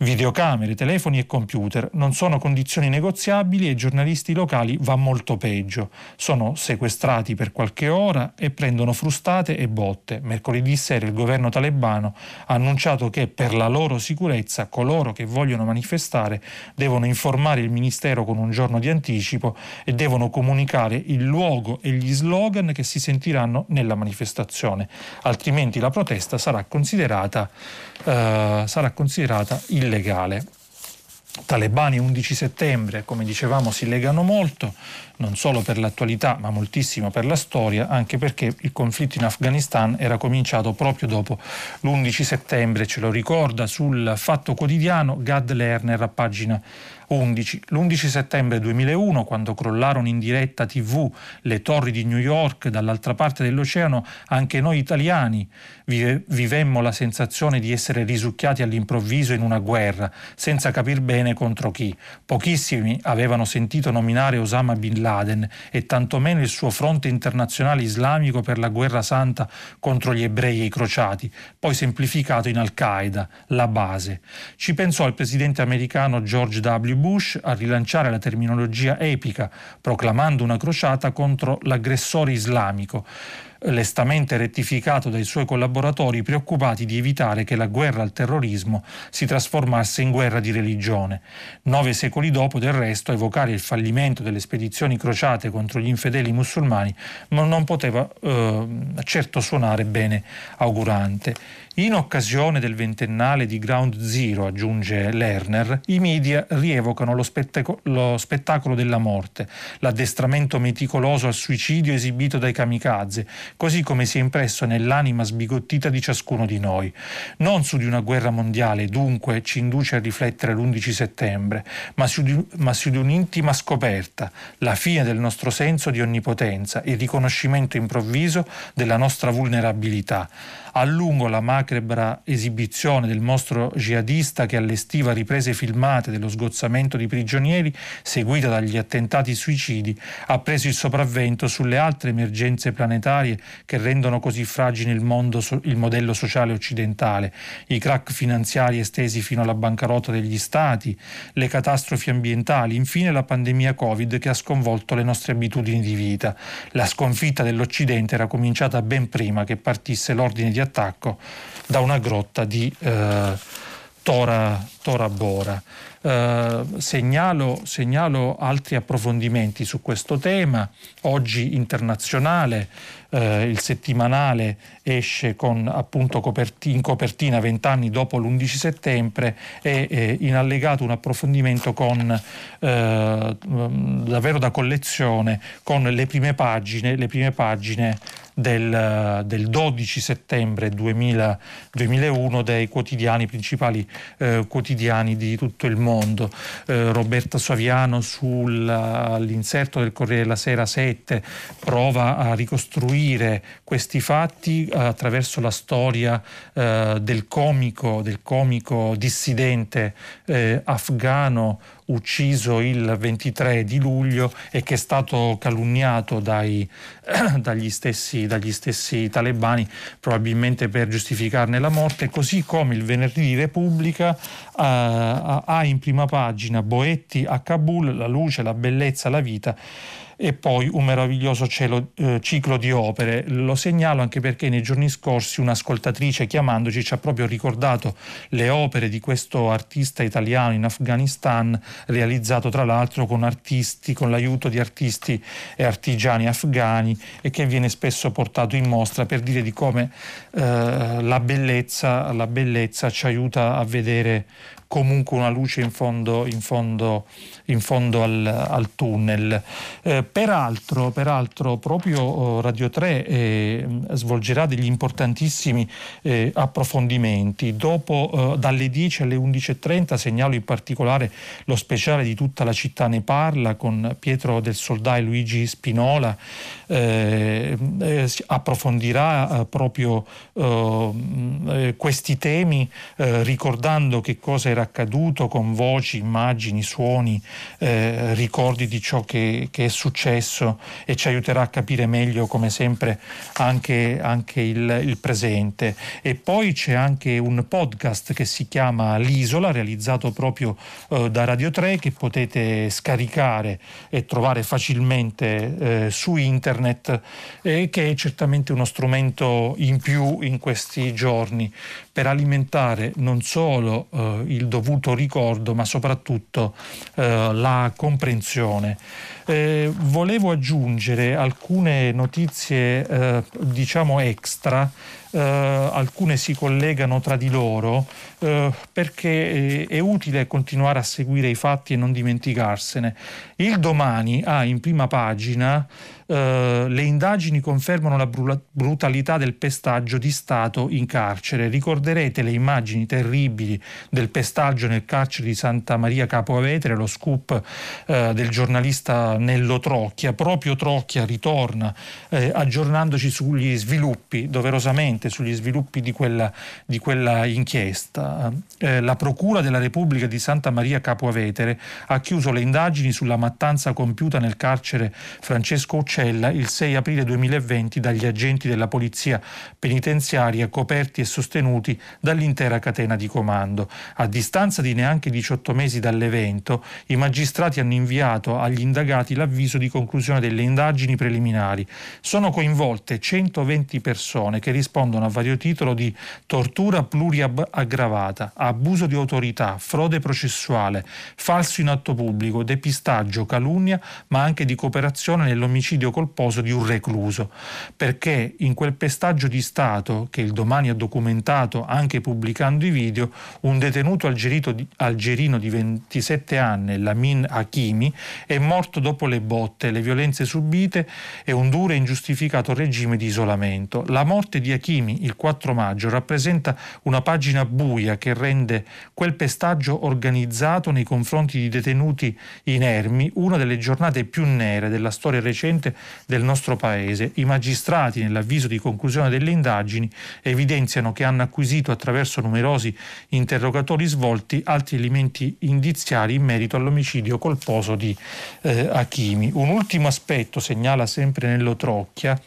Videocamere, telefoni e computer non sono condizioni negoziabili e i giornalisti locali va molto peggio. Sono sequestrati per qualche ora e prendono frustate e botte. Mercoledì sera il governo talebano ha annunciato che per la loro sicurezza coloro che vogliono manifestare devono informare il ministero con un giorno di anticipo e devono comunicare il luogo e gli slogan che si sentiranno nella manifestazione, altrimenti la protesta sarà considerata, uh, sarà considerata illegale illegale. Talebani 11 settembre, come dicevamo, si legano molto, non solo per l'attualità ma moltissimo per la storia, anche perché il conflitto in Afghanistan era cominciato proprio dopo l'11 settembre, ce lo ricorda sul Fatto Quotidiano Gad Lerner a pagina 11. L'11 settembre 2001, quando crollarono in diretta tv le torri di New York, dall'altra parte dell'oceano, anche noi italiani vive, vivemmo la sensazione di essere risucchiati all'improvviso in una guerra, senza capir bene contro chi. Pochissimi avevano sentito nominare Osama Bin Laden e tantomeno il suo fronte internazionale islamico per la guerra santa contro gli ebrei e i crociati, poi semplificato in Al-Qaeda, la base. Ci pensò il presidente americano George W. Bush a rilanciare la terminologia epica, proclamando una crociata contro l'aggressore islamico. Lestamente rettificato dai suoi collaboratori preoccupati di evitare che la guerra al terrorismo si trasformasse in guerra di religione. Nove secoli dopo, del resto, evocare il fallimento delle spedizioni crociate contro gli infedeli musulmani non poteva eh, certo suonare bene augurante. In occasione del ventennale di Ground Zero, aggiunge Lerner, i media rievocano lo, spettaco- lo spettacolo della morte, l'addestramento meticoloso al suicidio esibito dai kamikaze, così come si è impresso nell'anima sbigottita di ciascuno di noi. Non su di una guerra mondiale, dunque, ci induce a riflettere l'11 settembre, ma su, di, ma su di un'intima scoperta, la fine del nostro senso di onnipotenza, il riconoscimento improvviso della nostra vulnerabilità. A lungo la macabra esibizione del mostro jihadista che allestiva riprese filmate dello sgozzamento di prigionieri, seguita dagli attentati suicidi, ha preso il sopravvento sulle altre emergenze planetarie che rendono così fragile il, mondo, il modello sociale occidentale, i crack finanziari estesi fino alla bancarotta degli stati, le catastrofi ambientali, infine la pandemia Covid che ha sconvolto le nostre abitudini di vita. La sconfitta dell'Occidente era cominciata ben prima che partisse l'ordine di attacco da una grotta di eh, Tora, Tora, Bora. Eh, segnalo, segnalo, altri approfondimenti su questo tema. Oggi internazionale, eh, il settimanale esce con appunto coperti, in copertina vent'anni dopo l'11 settembre e in allegato un approfondimento con eh, davvero da collezione con le prime pagine, le prime pagine del, del 12 settembre 2000, 2001 dei quotidiani principali eh, quotidiani di tutto il mondo. Eh, Roberta Saviano sull'inserto del Corriere della Sera 7 prova a ricostruire questi fatti attraverso la storia eh, del comico, del comico dissidente eh, afgano ucciso il 23 di luglio e che è stato calunniato dai, dagli, stessi, dagli, stessi, talebani probabilmente per giustificarne la morte, così come il venerdì Repubblica uh, ha in prima pagina Boetti a Kabul, la luce, la bellezza, la vita e poi un meraviglioso cielo, eh, ciclo di opere. Lo segnalo anche perché nei giorni scorsi un'ascoltatrice chiamandoci ci ha proprio ricordato le opere di questo artista italiano in Afghanistan, realizzato tra l'altro con artisti, con l'aiuto di artisti e artigiani afghani e che viene spesso portato in mostra per dire di come eh, la, bellezza, la bellezza ci aiuta a vedere comunque una luce in fondo, in fondo, in fondo al, al, tunnel. Eh, peraltro, peraltro, proprio oh, Radio 3 eh, svolgerà degli importantissimi eh, approfondimenti. Dopo, eh, dalle 10 alle 11.30 segnalo in particolare lo speciale di tutta la città ne parla con Pietro del Soldà e Luigi Spinola. Approfondirà proprio questi temi ricordando che cosa era accaduto con voci, immagini, suoni, eh, ricordi di ciò che, che, è successo e ci aiuterà a capire meglio, come sempre, anche, anche il, il, presente. E poi c'è anche un podcast che si chiama L'Isola, realizzato proprio eh, da Radio 3, che potete scaricare e trovare facilmente eh, su internet, e che è certamente uno strumento in più in questi giorni per alimentare non solo eh, il dovuto ricordo, ma soprattutto eh, la comprensione. Eh, volevo aggiungere alcune notizie, eh, diciamo extra, eh, alcune si collegano tra di loro eh, perché è utile continuare a seguire i fatti e non dimenticarsene. Il domani ha in prima pagina eh, le indagini confermano la brutalità del pestaggio di Stato in carcere. Ricorderete le immagini terribili del pestaggio nel carcere di Santa Maria Capo Avetere, lo scoop eh, del giornalista Nello Trocchia. Proprio Trocchia ritorna eh, aggiornandoci sugli sviluppi doverosamente sugli sviluppi di quella, di quella inchiesta. Eh, la Procura della Repubblica di Santa Maria Capua Vetere ha chiuso le indagini sulla mattanza compiuta nel carcere Francesco Uccella il 6 aprile 2020 dagli agenti della Polizia Penitenziaria coperti e sostenuti dall'intera catena di comando. A distanza di neanche 18 mesi dall'evento, i magistrati hanno inviato agli indagati l'avviso di conclusione delle indagini preliminari. Sono coinvolte 120 persone che rispondono a vario titolo di tortura pluriaggravata, abuso di autorità, frode processuale, falso in atto pubblico, depistaggio, calunnia, ma anche di cooperazione nell'omicidio colposo di un recluso. Perché in quel pestaggio di Stato, che il domani ha documentato anche pubblicando i video, un detenuto algerino di 27 anni, Lamin Hakimi, è morto dopo le botte, le violenze subite e un duro e ingiustificato regime di isolamento. La morte di Hakimi il 4 maggio rappresenta una pagina buia che rende quel pestaggio organizzato nei confronti di detenuti inermi una delle giornate più nere della storia recente del nostro paese. I magistrati, nell'avviso di conclusione delle indagini, evidenziano che hanno acquisito attraverso numerosi interrogatori svolti altri elementi indiziari in merito all'omicidio colposo di eh, Hakimi. Un ultimo aspetto segnala sempre nello Trocchia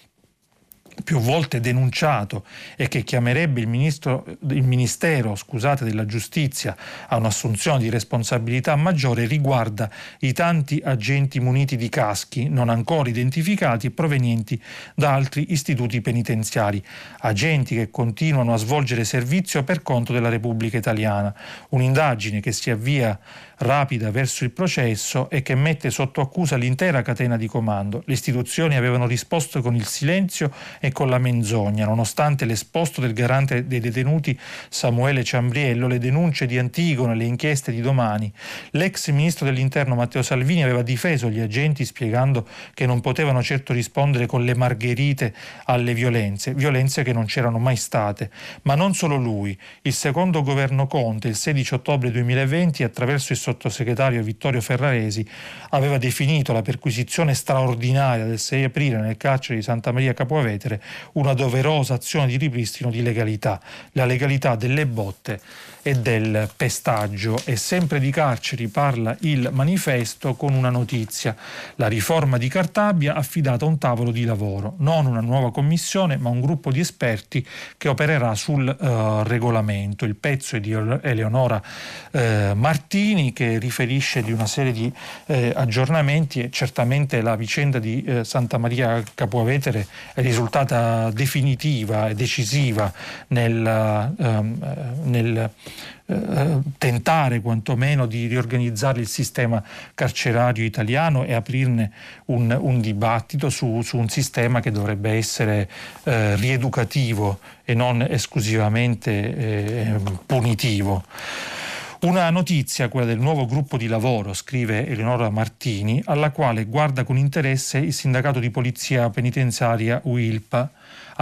più volte denunciato e che chiamerebbe il, ministro, il Ministero scusate, della Giustizia a un'assunzione di responsabilità maggiore riguarda i tanti agenti muniti di caschi non ancora identificati e provenienti da altri istituti penitenziari, agenti che continuano a svolgere servizio per conto della Repubblica Italiana. Un'indagine che si avvia rapida verso il processo e che mette sotto accusa l'intera catena di comando. Le istituzioni avevano risposto con il silenzio e con la menzogna, nonostante l'esposto del garante dei detenuti Samuele Ciambriello, le denunce di Antigone, le inchieste di domani. L'ex ministro dell'Interno Matteo Salvini aveva difeso gli agenti spiegando che non potevano certo rispondere con le margherite alle violenze, violenze che non c'erano mai state. Ma non solo lui. Il secondo governo Conte, il 16 ottobre 2020, attraverso il sottosegretario Vittorio Ferraresi, aveva definito la perquisizione straordinaria del 6 aprile nel carcere di Santa Maria Capovetere una doverosa azione di ripristino di legalità, la legalità delle botte e del pestaggio. E sempre di carceri parla il manifesto con una notizia. La riforma di Cartabia ha affidato a un tavolo di lavoro, non una nuova commissione, ma un gruppo di esperti che opererà sul uh, regolamento. Il pezzo è di Eleonora uh, Martini che riferisce di una serie di uh, aggiornamenti e certamente la vicenda di Santa Maria Capuavetere è risultata definitiva e decisiva nel, ehm, nel eh, tentare quantomeno di riorganizzare il sistema carcerario italiano e aprirne un, un dibattito su, su, un sistema che dovrebbe essere eh, rieducativo e non esclusivamente eh, punitivo. Una notizia, quella del nuovo gruppo di lavoro, scrive Eleonora Martini, alla quale guarda con interesse il sindacato di polizia penitenziaria UILPA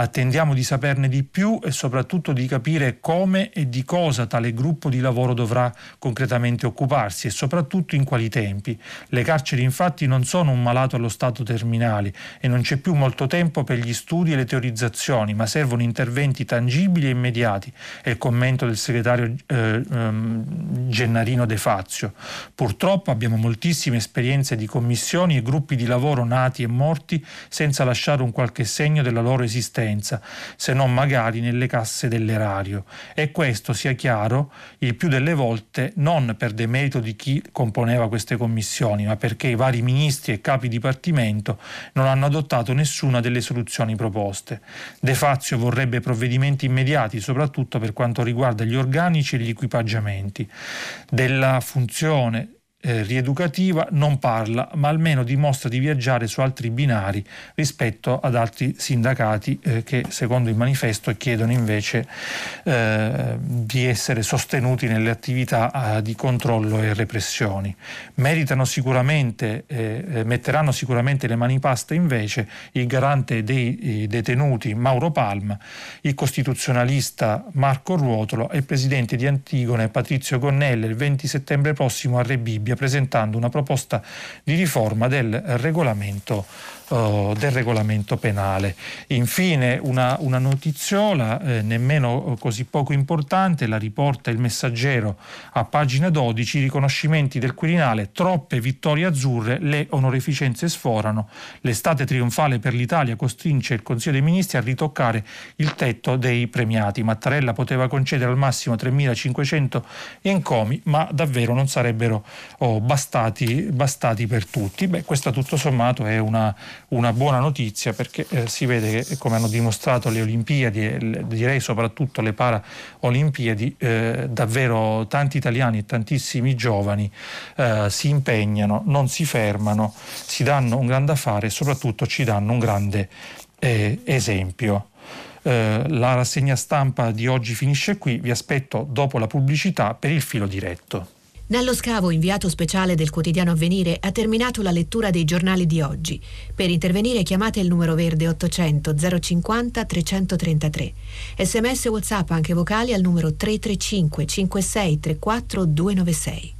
Attendiamo di saperne di più e soprattutto di capire come e di cosa tale gruppo di lavoro dovrà concretamente occuparsi e soprattutto in quali tempi. Le carceri infatti non sono un malato allo stato terminale e non c'è più molto tempo per gli studi e le teorizzazioni, ma servono interventi tangibili e immediati, è il commento del segretario eh, ehm, Gennarino De Fazio. Purtroppo abbiamo moltissime esperienze di commissioni e gruppi di lavoro nati e morti senza lasciare un qualche segno della loro esistenza se non magari nelle casse dell'erario. E questo, sia chiaro, il più delle volte non per demerito di chi componeva queste commissioni, ma perché i vari ministri e capi dipartimento non hanno adottato nessuna delle soluzioni proposte. De Fazio vorrebbe provvedimenti immediati, soprattutto per quanto riguarda gli organici e gli equipaggiamenti. Della funzione eh, rieducativa non parla, ma almeno dimostra di viaggiare su altri binari rispetto ad altri sindacati eh, che, secondo il manifesto, chiedono invece eh, di essere sostenuti nelle attività eh, di controllo e repressioni. Meritano sicuramente, eh, eh, metteranno sicuramente le mani paste invece il garante dei detenuti Mauro Palma, il costituzionalista Marco Ruotolo e il presidente di Antigone Patrizio Gonnelle il 20 settembre prossimo a Rebibbia presentando una proposta di riforma del regolamento uh, del regolamento penale. Infine una, una notiziola eh, nemmeno così poco importante, la riporta il messaggero a pagina 12, riconoscimenti del Quirinale, troppe vittorie azzurre, le onorificenze sforano, l'estate trionfale per l'Italia costringe il Consiglio dei Ministri a ritoccare il tetto dei premiati. Mattarella poteva concedere al massimo 3.500 encomi, ma davvero non sarebbero oh, bastati, bastati, per tutti. Beh, questa tutto sommato è una, una buona notizia perché eh, si vede che, come hanno dimostrato le Olimpiadi e direi soprattutto le Paraolimpiadi, eh, davvero tanti italiani e tantissimi giovani eh, si impegnano, non si fermano, si danno un grande affare e soprattutto ci danno un grande eh, esempio. Eh, la rassegna stampa di oggi finisce qui, vi aspetto dopo la pubblicità per il filo diretto. Nello scavo inviato speciale del quotidiano Avvenire ha terminato la lettura dei giornali di oggi. Per intervenire chiamate il numero verde 800 050 333. Sms WhatsApp anche vocali al numero 335 56 34 296.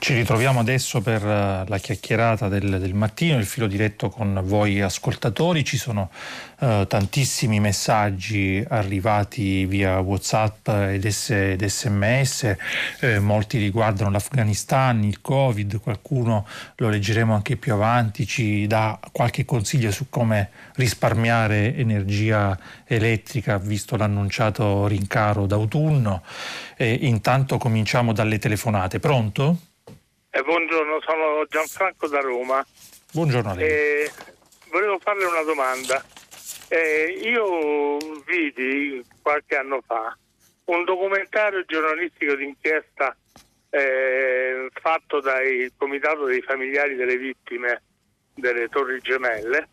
Ci ritroviamo adesso per eh, la chiacchierata del, del, mattino, il filo diretto con voi ascoltatori. Ci sono uh, tantissimi messaggi arrivati via WhatsApp ed, S, ed sms, eh, molti riguardano l'Afghanistan, il Covid, qualcuno lo leggeremo anche più avanti, ci dà qualche consiglio su come risparmiare energia elettrica visto l'annunciato rincaro d'autunno. Eh, intanto cominciamo dalle telefonate. Pronto? Eh, buongiorno, sono Gianfranco da Roma. Buongiorno a lei. Eh, volevo farle una domanda. Eh, io vidi qualche anno fa un documentario giornalistico d'inchiesta eh, fatto dal Comitato dei familiari delle vittime delle Torri Gemelle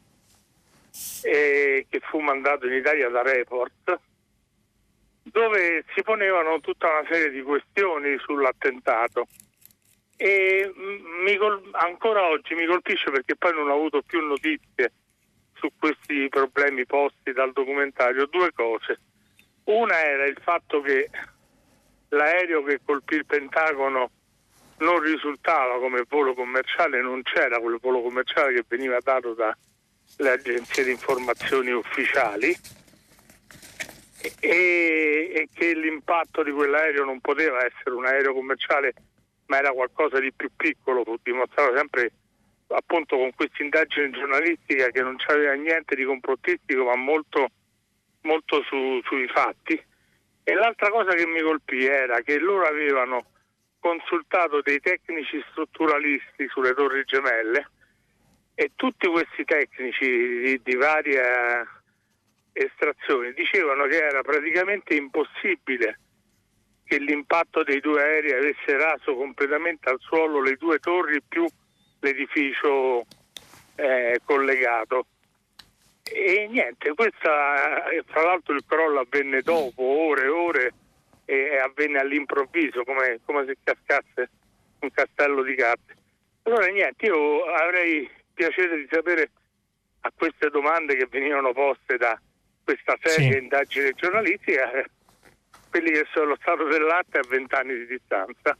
che fu mandato in Italia da Report dove si ponevano tutta una serie di questioni sull'attentato. E mi col- ancora oggi mi colpisce perché poi non ho avuto più notizie su questi problemi posti dal documentario. Due cose. Una era il fatto che l'aereo che colpì il Pentagono non risultava come volo commerciale, non c'era quel volo commerciale che veniva dato dalle agenzie di informazioni ufficiali e, e che l'impatto di quell'aereo non poteva essere un aereo commerciale ma era qualcosa di più piccolo, fu dimostrato sempre appunto con questa indagine giornalistica che non c'aveva niente di complottistico ma molto, molto su, sui fatti. E l'altra cosa che mi colpì era che loro avevano consultato dei tecnici strutturalisti sulle torri gemelle e tutti questi tecnici di, di varie estrazioni dicevano che era praticamente impossibile che l'impatto dei due aerei avesse raso completamente al suolo le due torri più l'edificio eh, collegato. E niente, questa, tra l'altro il crollo avvenne dopo, ore e ore, e avvenne all'improvviso, come, come se cascasse un castello di carte. Allora niente, io avrei piacere di sapere a queste domande che venivano poste da questa serie sì. indagine giornalistica quelli che sono lo stato dell'arte a vent'anni di distanza.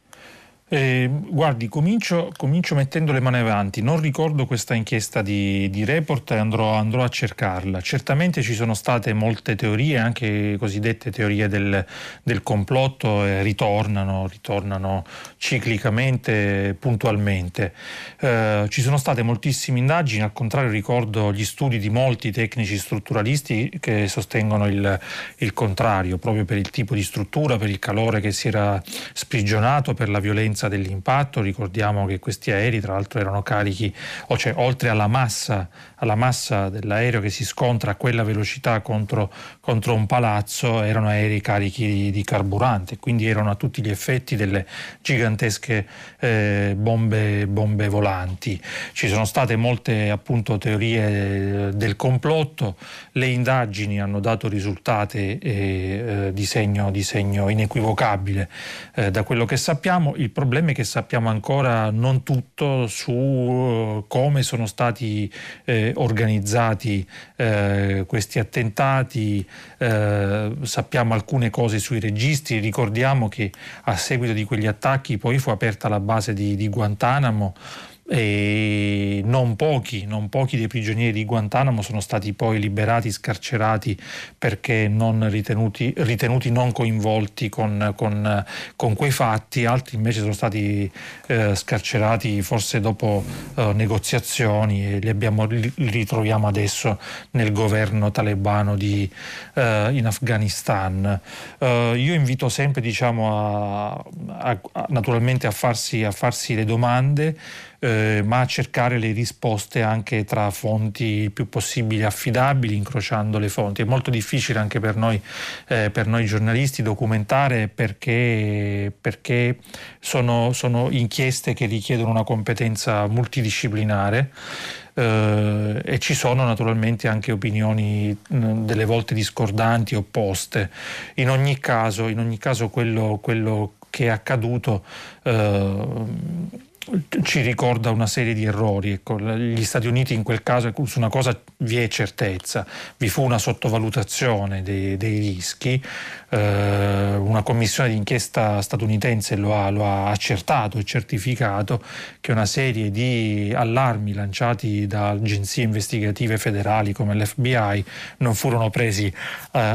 Eh, guardi, comincio, comincio, mettendo le mani avanti. Non ricordo questa inchiesta di, di Report e andrò, andrò, a cercarla. Certamente ci sono state molte teorie, anche cosiddette teorie del, del complotto, e ritornano, ritornano ciclicamente, puntualmente. Eh, ci sono state moltissime indagini, al contrario ricordo gli studi di molti tecnici strutturalisti che sostengono il, il contrario, proprio per il tipo di struttura, per il calore che si era sprigionato, per la violenza forza dell'impatto, ricordiamo che questi aerei tra l'altro erano carichi, o cioè oltre alla massa, alla massa dell'aereo che si scontra a quella velocità contro, contro un palazzo, erano aerei carichi di, di, carburante, quindi erano a tutti gli effetti delle gigantesche eh, bombe, bombe volanti. Ci sono state molte appunto teorie del complotto, le indagini hanno dato risultati eh, di, segno, di segno inequivocabile eh, da quello che sappiamo, il problema è che sappiamo ancora non tutto su uh, come sono stati eh, organizzati eh, questi attentati, eh, sappiamo alcune cose sui registri, ricordiamo che a seguito di quegli attacchi poi fu aperta la base di, di Guantanamo e non pochi, non pochi dei prigionieri di Guantanamo sono stati poi liberati, scarcerati perché non ritenuti, ritenuti non coinvolti con, con, con, quei fatti, altri invece sono stati eh, scarcerati forse dopo eh, negoziazioni e li, abbiamo, li, ritroviamo adesso nel governo talebano di, eh, in Afghanistan. Eh, io invito sempre diciamo, a, a, a, naturalmente a farsi, a farsi le domande eh, ma cercare le risposte anche tra fonti più possibile affidabili, incrociando le fonti. È molto difficile anche per noi, eh, per noi giornalisti documentare perché, perché sono, sono inchieste che richiedono una competenza multidisciplinare. Uh, e ci sono naturalmente anche opinioni mh, delle volte discordanti, opposte. In ogni caso, in ogni caso quello, quello che è accaduto uh, ci ricorda una serie di errori. Ecco, gli Stati Uniti in quel caso su una cosa vi è certezza, vi fu una sottovalutazione dei, dei rischi, eh, una commissione d'inchiesta statunitense lo ha, lo ha, accertato e certificato che una serie di allarmi lanciati da agenzie investigative federali come l'FBI non furono presi eh,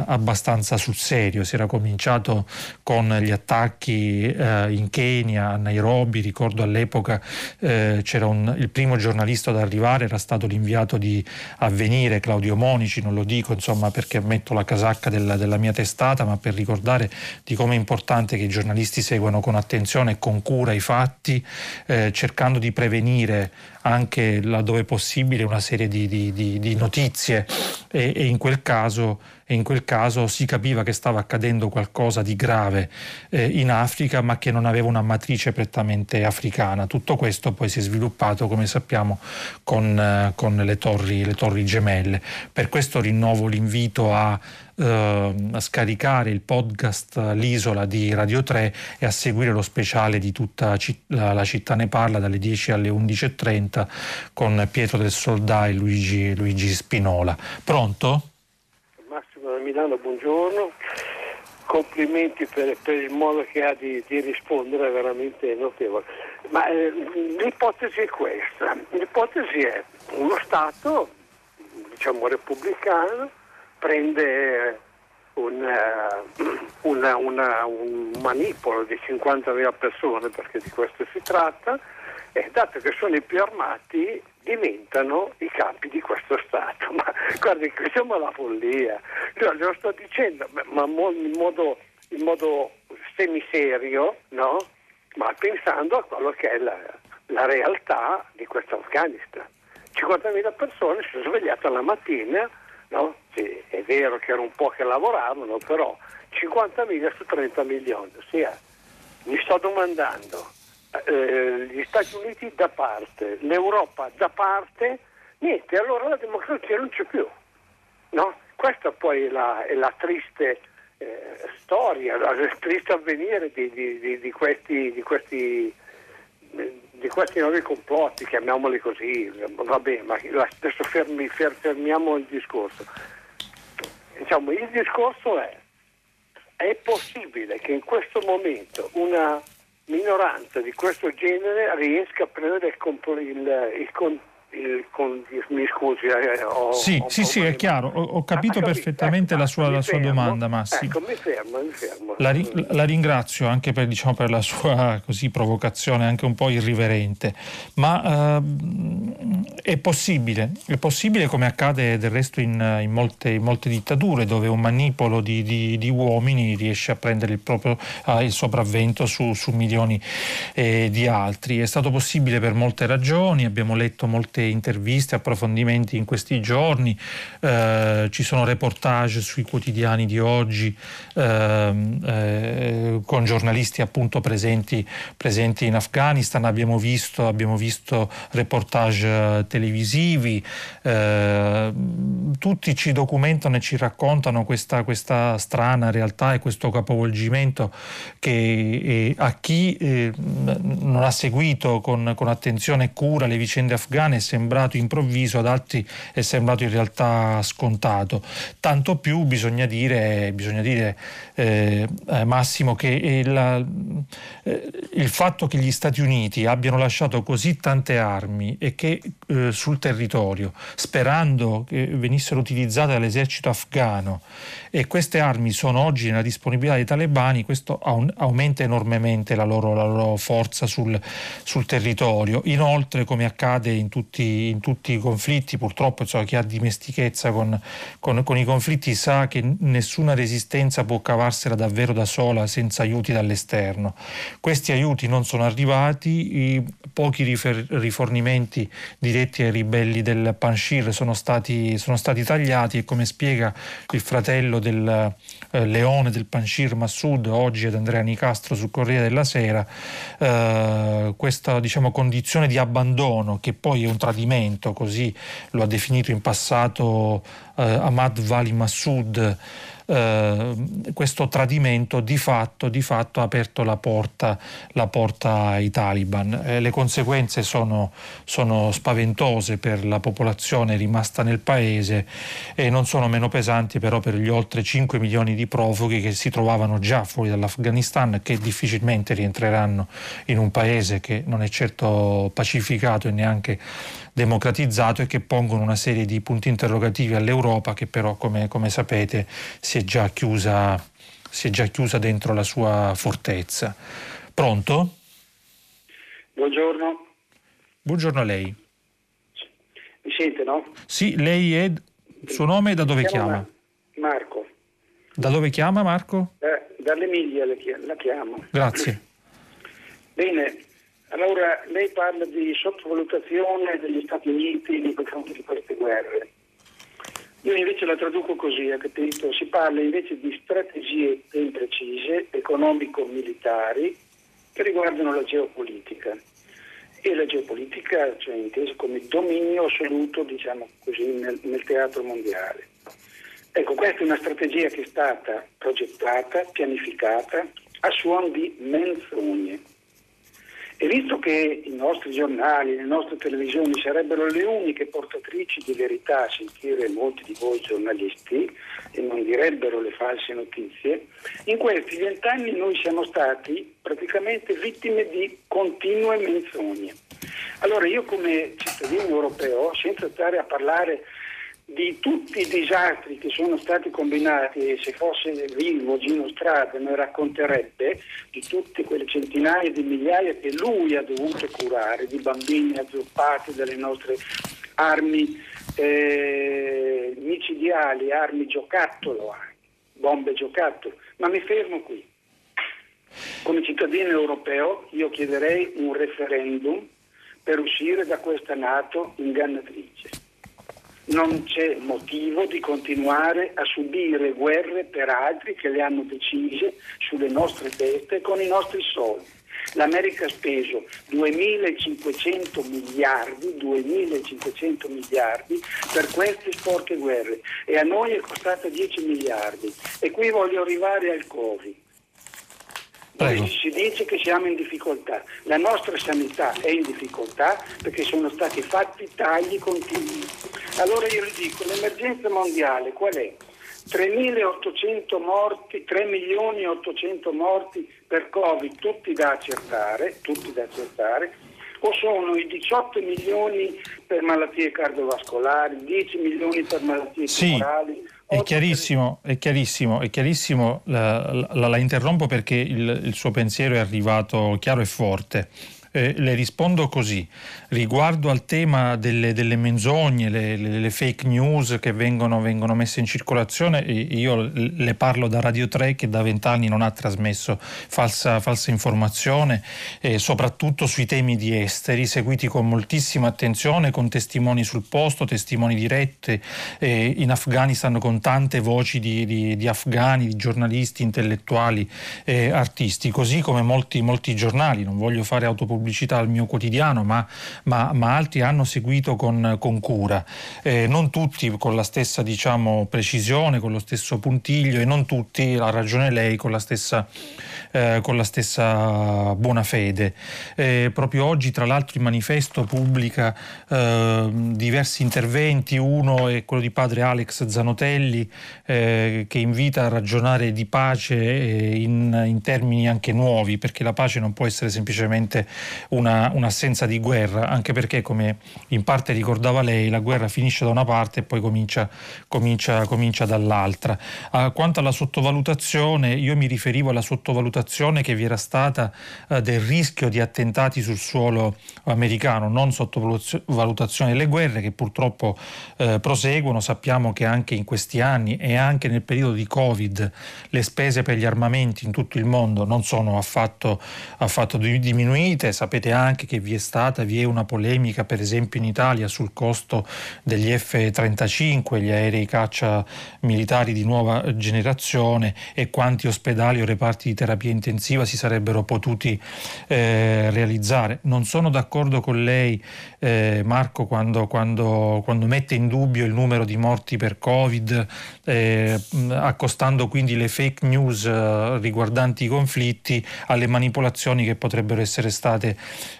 abbastanza sul serio. Si era cominciato con gli attacchi eh, in Kenya, a Nairobi, ricordo all'epoca eh, c'era un, il primo giornalista ad arrivare, era stato l'inviato di Avvenire, Claudio Monici, non lo dico insomma perché metto la casacca della, della mia testata, ma per per ricordare di come è importante che i giornalisti seguano con attenzione e con cura i fatti, eh, cercando di prevenire anche laddove possibile una serie di, di, di, di notizie. E, e in quel caso e in quel caso si capiva che stava accadendo qualcosa di grave eh, in Africa ma che non aveva una matrice prettamente africana. Tutto questo poi si è sviluppato come sappiamo con, eh, con le, torri, le, torri, gemelle. Per questo rinnovo l'invito a, eh, a scaricare il podcast L'isola di Radio 3 e a seguire lo speciale di tutta la città ne parla dalle 10 alle 11.30 con Pietro del Soldà e Luigi, Luigi Spinola. Pronto? Milano, buongiorno. Complimenti per, per, il modo che ha di, di rispondere, è veramente notevole. Ma eh, l'ipotesi è questa, l'ipotesi è uno Stato, diciamo repubblicano, prende un, uh, una, una, un manipolo di 50.000 persone, perché di questo si tratta, e dato che sono i più armati, diventano i capi di questo Stato. Ma guardi, siamo alla follia. Io lo sto dicendo, ma in modo, in modo semiserio, no? Ma pensando a quello che è la, la realtà di questo Afghanistan. 50.000 persone si sono svegliate la mattina, no? sì, è vero che era un po' che lavoravano, però 50.000 su 30 milioni. Sì, mi sto domandando, eh, gli Stati Uniti da parte, l'Europa da parte, niente, allora la democrazia non c'è più. No? Questa poi è la, è la triste eh, storia, il triste avvenire di, di, di, questi, di, questi, di questi nuovi complotti, chiamiamoli così, vabbè, ma adesso fermi, fermiamo il discorso. Diciamo, il discorso è, è possibile che in questo momento una minoranza di questo genere riesca a prendere il, il, il, il, con, mi scusi, eh, ho, sì, ho sì, sì, è chiaro, ho, ho capito ah, perfettamente ecco, la sua, la sua domanda, Massi. Ecco, mi fermo, mi fermo. La, la ringrazio anche per, diciamo, per, la sua così, provocazione anche un po' irriverente, ma uh, è possibile, è possibile come accade del resto in, in, molte, in molte, dittature dove un manipolo di, di, di, uomini riesce a prendere il proprio uh, il sopravvento su, su milioni eh, di altri. È stato possibile per molte ragioni, abbiamo letto molte molte interviste, approfondimenti in questi giorni, eh, ci sono reportage sui quotidiani di oggi eh, eh, con giornalisti appunto presenti, presenti, in Afghanistan, abbiamo visto, abbiamo visto reportage televisivi, eh, tutti ci documentano e ci raccontano questa, questa strana realtà e questo capovolgimento che eh, a chi eh, non ha seguito con, con attenzione e cura le vicende afghane sembrato improvviso, ad altri è sembrato in realtà scontato. Tanto più bisogna dire, bisogna dire eh, eh Massimo che il, eh, il, fatto che gli Stati Uniti abbiano lasciato così tante armi e che eh, sul territorio, sperando che venissero utilizzate dall'esercito afghano e queste armi sono oggi nella disponibilità dei talebani, questo aumenta enormemente la loro, la loro forza sul, sul, territorio. Inoltre, come accade in tutti, in tutti i conflitti, purtroppo insomma, chi ha dimestichezza con, con, con i conflitti sa che nessuna resistenza può cavarsela davvero da sola senza aiuti dall'esterno. Questi aiuti non sono arrivati, i pochi rifer- rifornimenti diretti ai ribelli del Panshir sono stati, sono stati tagliati e come spiega il fratello del eh, leone del Panshir Massoud, oggi ad Andrea Nicastro sul Corriere della Sera, eh, questa diciamo, condizione di abbandono che poi è un tradimento, così lo ha definito in passato eh, Ahmad Vali Massoud, eh, questo tradimento di fatto, di fatto, ha aperto la porta, la porta ai taliban. Eh, le conseguenze sono, sono, spaventose per la popolazione rimasta nel paese e non sono meno pesanti però per gli oltre 5 milioni di profughi che si trovavano già fuori dall'Afghanistan che difficilmente rientreranno in un paese che non è certo pacificato e neanche democratizzato e che pongono una serie di punti interrogativi all'Europa che però come, come sapete si è, già chiusa, si è già chiusa dentro la sua fortezza. Pronto? Buongiorno. Buongiorno a lei. Mi sente, no? Sì, lei è... Il suo nome da dove chiama? Marco. Da dove chiama Marco? Eh, dall'Emilia la chiamo. Grazie. Bene, allora, lei parla di sottovalutazione degli Stati Uniti nei confronti di queste guerre. Io invece la traduco così, ha capito? Si parla invece di strategie ben precise, economico-militari, che riguardano la geopolitica. E la geopolitica, cioè intesa come dominio assoluto, diciamo così, nel, nel teatro mondiale. Ecco, questa è una strategia che è stata progettata, pianificata, a suon di menzogne e visto che i nostri giornali, le nostre televisioni sarebbero le uniche portatrici di verità a sentire molti di voi giornalisti e non direbbero le false notizie, in questi vent'anni noi siamo stati praticamente vittime di continue menzogne. Allora io come cittadino europeo, senza stare a parlare di tutti i disastri che sono stati combinati se fosse vivo Gino Strada ne racconterebbe di tutte quelle centinaia di migliaia che lui ha dovuto curare, di bambini azzoppati dalle nostre armi eh, micidiali, armi giocattolo, bombe giocattolo. Ma mi fermo qui. Come cittadino europeo io chiederei un referendum per uscire da questa Nato ingannatrice non c'è motivo di continuare a subire guerre per altri che le hanno decise sulle nostre teste con i nostri soldi. L'America ha speso 2.500 miliardi, 2.500 miliardi per queste sporche guerre e a noi è costata 10 miliardi. E qui voglio arrivare al Covid. Prego. Si dice che siamo in difficoltà, la nostra sanità è in difficoltà perché sono stati fatti tagli continui. Allora io le dico, l'emergenza mondiale qual è? 3.800 morti, 3 milioni e 800 morti per Covid, tutti da accertare, tutti da accertare, o sono i 18 milioni per malattie cardiovascolari, 10 milioni per malattie sì. tumorali? È chiarissimo, è chiarissimo, è chiarissimo, la, la, la interrompo perché il, il suo pensiero è arrivato chiaro e forte. Eh, le rispondo così. Riguardo al tema delle, delle menzogne, le, le, le, fake news che vengono, vengono, messe in circolazione, io le parlo da Radio 3 che da vent'anni non ha trasmesso falsa, falsa informazione, eh, soprattutto sui temi di esteri, seguiti con moltissima attenzione, con testimoni sul posto, testimoni diretti eh, in Afghanistan con tante voci di, di, di afghani, di giornalisti, intellettuali, eh, artisti, così come molti, molti giornali. Non voglio fare autopubblicità pubblicità al mio quotidiano, ma, ma, ma altri hanno seguito con, con cura. Eh, non tutti con la stessa diciamo, precisione, con lo stesso puntiglio e non tutti, ha ragione lei, con la stessa, eh, con la stessa buona fede. Eh, proprio oggi, tra l'altro, il manifesto pubblica eh, diversi interventi, uno è quello di padre Alex Zanotelli eh, che invita a ragionare di pace eh, in, in termini anche nuovi, perché la pace non può essere semplicemente una, un'assenza di guerra, anche perché come in parte ricordava lei, la guerra finisce da una parte e poi comincia, comincia, comincia dall'altra. Uh, quanto alla sottovalutazione, io mi riferivo alla sottovalutazione che vi era stata uh, del rischio di attentati sul suolo americano, non sottovalutazione delle guerre che purtroppo uh, proseguono. Sappiamo che anche in questi anni e anche nel periodo di Covid le spese per gli armamenti in tutto il mondo non sono affatto, affatto diminuite sapete anche che vi è stata, vi è una polemica per esempio in Italia sul costo degli F-35, gli aerei caccia militari di nuova generazione e quanti ospedali o reparti di terapia intensiva si sarebbero potuti eh, realizzare. Non sono d'accordo con lei eh, Marco quando, quando, quando, mette in dubbio il numero di morti per Covid, eh, accostando quindi le fake news eh, riguardanti i conflitti alle manipolazioni che potrebbero essere state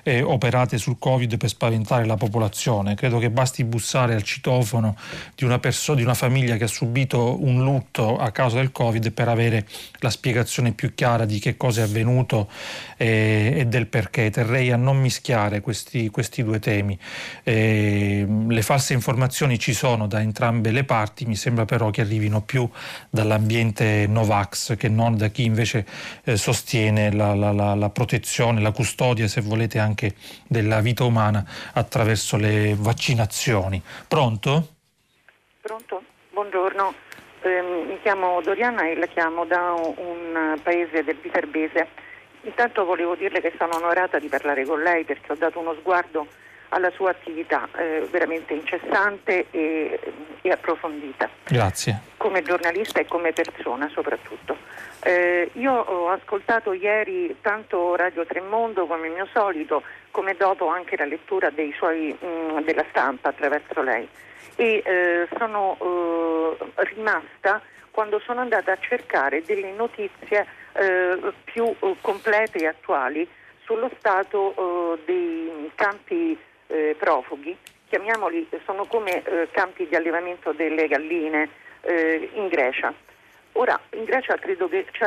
eh, operate sul Covid per spaventare la popolazione. Credo che basti bussare al citofono di una, perso- di una famiglia che ha subito un lutto a causa del Covid per avere la spiegazione più chiara di che cosa è avvenuto eh, e del perché. Terrei a non mischiare questi, questi due temi. Eh, le false informazioni ci sono da entrambe le parti, mi sembra però che arrivino più dall'ambiente Novax che non da chi invece eh, sostiene la, la, la, la protezione, la custodia, se volete, anche della vita umana attraverso le vaccinazioni. Pronto? Pronto, buongiorno. Eh, mi chiamo Doriana e la chiamo da un paese del Viterbese. Intanto volevo dirle che sono onorata di parlare con lei perché ho dato uno sguardo alla sua attività eh, veramente incessante e, e, approfondita. Grazie. Come giornalista e come persona soprattutto. Eh, io ho ascoltato ieri tanto Radio Tremondo come il mio solito, come dopo anche la lettura suoi, mh, mm, della stampa attraverso lei e eh, sono eh, rimasta quando sono andata a cercare delle notizie eh, più eh, complete e attuali sullo stato dei campi eh, profughi, chiamiamoli, sono come eh, campi di allevamento delle galline eh, in Grecia. Ora in Grecia credo che ci,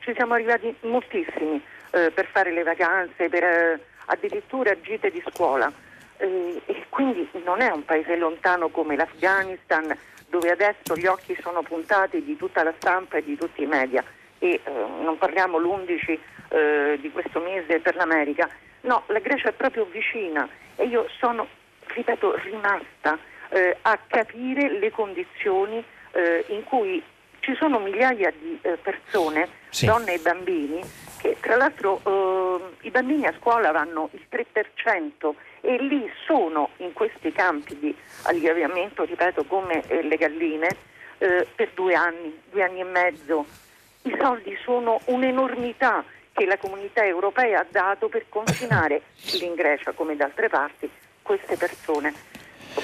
ci siamo arrivati moltissimi eh, per fare le vacanze, per eh, addirittura gite di scuola eh, e quindi non è un paese lontano come l'Afghanistan dove adesso gli occhi sono puntati di tutta la stampa e di tutti i media e non parliamo l'11 di questo mese per l'America. No, la Grecia è proprio vicina e io sono, ripeto, rimasta eh, a capire le condizioni eh, in cui ci sono migliaia di eh, persone, sì. donne e bambini, che tra l'altro eh, i bambini a scuola vanno il 3% e lì sono in questi campi di allevamento, ripeto, come eh, le galline, eh, per due anni, due anni e mezzo. I soldi sono un'enormità che la comunità europea ha dato per confinare in Grecia come da altre parti queste persone.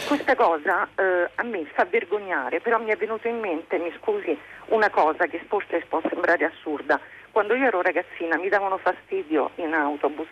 Questa cosa eh, a me fa vergognare, però mi è venuto in mente, mi scusi, una cosa che forse può sembrare assurda. Quando io ero ragazzina mi davano fastidio in autobus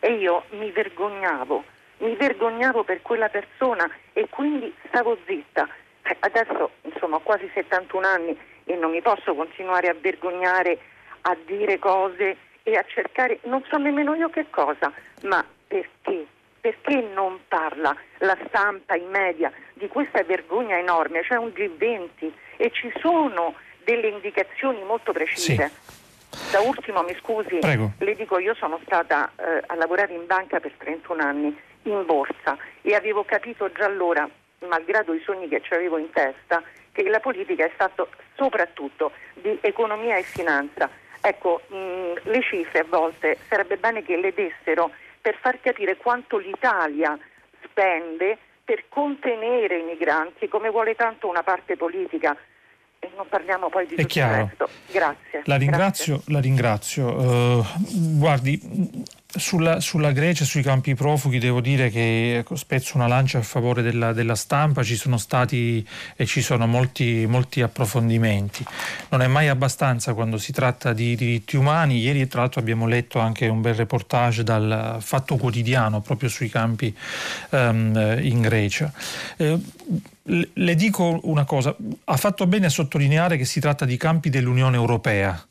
e io mi vergognavo, mi vergognavo per quella persona e quindi stavo zitta. Eh, adesso insomma ho quasi 71 anni e non mi posso continuare a vergognare a dire cose e a cercare, non so nemmeno io che cosa, ma perché perché non parla la stampa, i media di questa vergogna enorme? C'è un G20 e ci sono delle indicazioni molto precise. Sì. Da ultimo, mi scusi, Prego. le dico, io sono stata eh, a lavorare in banca per 31 anni, in borsa, e avevo capito già allora, malgrado i sogni che ci avevo in testa, che la politica è stata soprattutto di economia e finanza. Ecco, mh, le cifre a volte sarebbe bene che le dessero per far capire quanto l'Italia spende per contenere i migranti, come vuole tanto una parte politica e non parliamo poi di È tutto chiaro. il resto. Grazie. La ringrazio. Grazie. La ringrazio. Uh, guardi, sulla, sulla, Grecia, sui campi profughi, devo dire che ecco, spezzo una lancia a favore della, della, stampa, ci sono stati e ci sono molti, molti, approfondimenti. Non è mai abbastanza quando si tratta di diritti umani. Ieri, tra l'altro, abbiamo letto anche un bel reportage dal Fatto Quotidiano proprio sui campi um, in Grecia. Eh, le dico una cosa, ha fatto bene a sottolineare che si tratta di campi dell'Unione Europea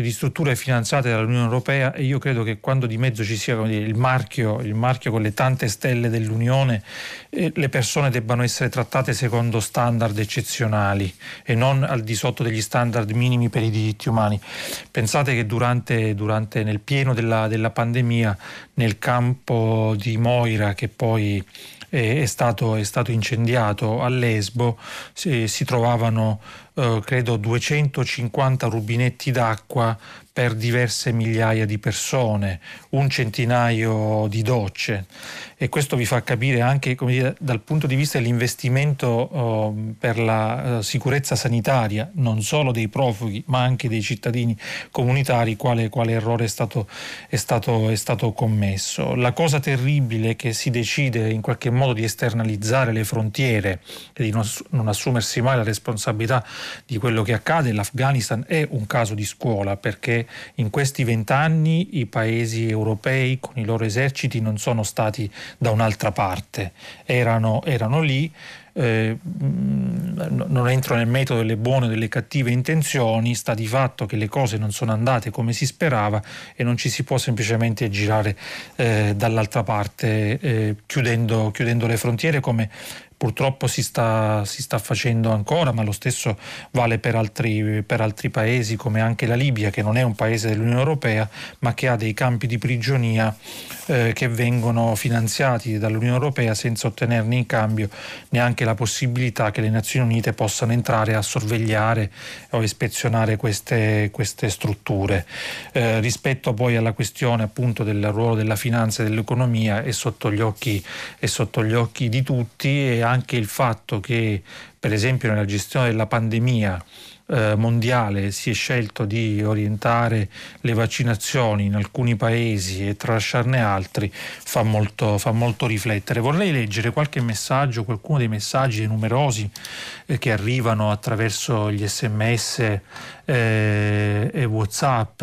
di strutture finanziate dall'Unione Europea e io credo che quando di mezzo ci sia dire, il, marchio, il, marchio, con le tante stelle dell'Unione, eh, le persone debbano essere trattate secondo standard eccezionali e non al di sotto degli standard minimi per i diritti umani. Pensate che durante, durante nel pieno della, della pandemia, nel campo di Moira, che poi è stato, è stato incendiato a Lesbo, si, si trovavano eh, credo 250 rubinetti d'acqua per diverse migliaia di persone, un centinaio di docce e questo vi fa capire anche dire, dal punto di vista dell'investimento uh, per la uh, sicurezza sanitaria, non solo dei profughi ma anche dei cittadini comunitari, quale, quale errore è stato, è, stato, è stato, commesso. La cosa terribile è che si decide in qualche modo di esternalizzare le frontiere e di non, non assumersi mai la responsabilità di quello che accade. L'Afghanistan è un caso di scuola perché in questi vent'anni i paesi europei con i loro eserciti non sono stati da un'altra parte, erano, erano lì. Eh, non entro nel metodo delle buone o delle cattive intenzioni, sta di fatto che le cose non sono andate come si sperava e non ci si può semplicemente girare eh, dall'altra parte eh, chiudendo, chiudendo le frontiere come purtroppo si sta, si sta, facendo ancora, ma lo stesso vale per altri, per altri, paesi come anche la Libia, che non è un paese dell'Unione Europea, ma che ha dei campi di prigionia eh, che vengono finanziati dall'Unione Europea senza ottenerne in cambio neanche la possibilità che le Nazioni Unite possano entrare a sorvegliare o ispezionare queste, queste strutture. Eh, rispetto poi alla questione appunto del ruolo della finanza e dell'economia è sotto gli occhi, sotto gli occhi di tutti e anche il fatto che per esempio nella gestione della pandemia eh, mondiale si è scelto di orientare le vaccinazioni in alcuni paesi e tralasciarne altri fa molto, fa molto riflettere. Vorrei leggere qualche messaggio, qualcuno dei messaggi numerosi eh, che arrivano attraverso gli sms eh, e whatsapp.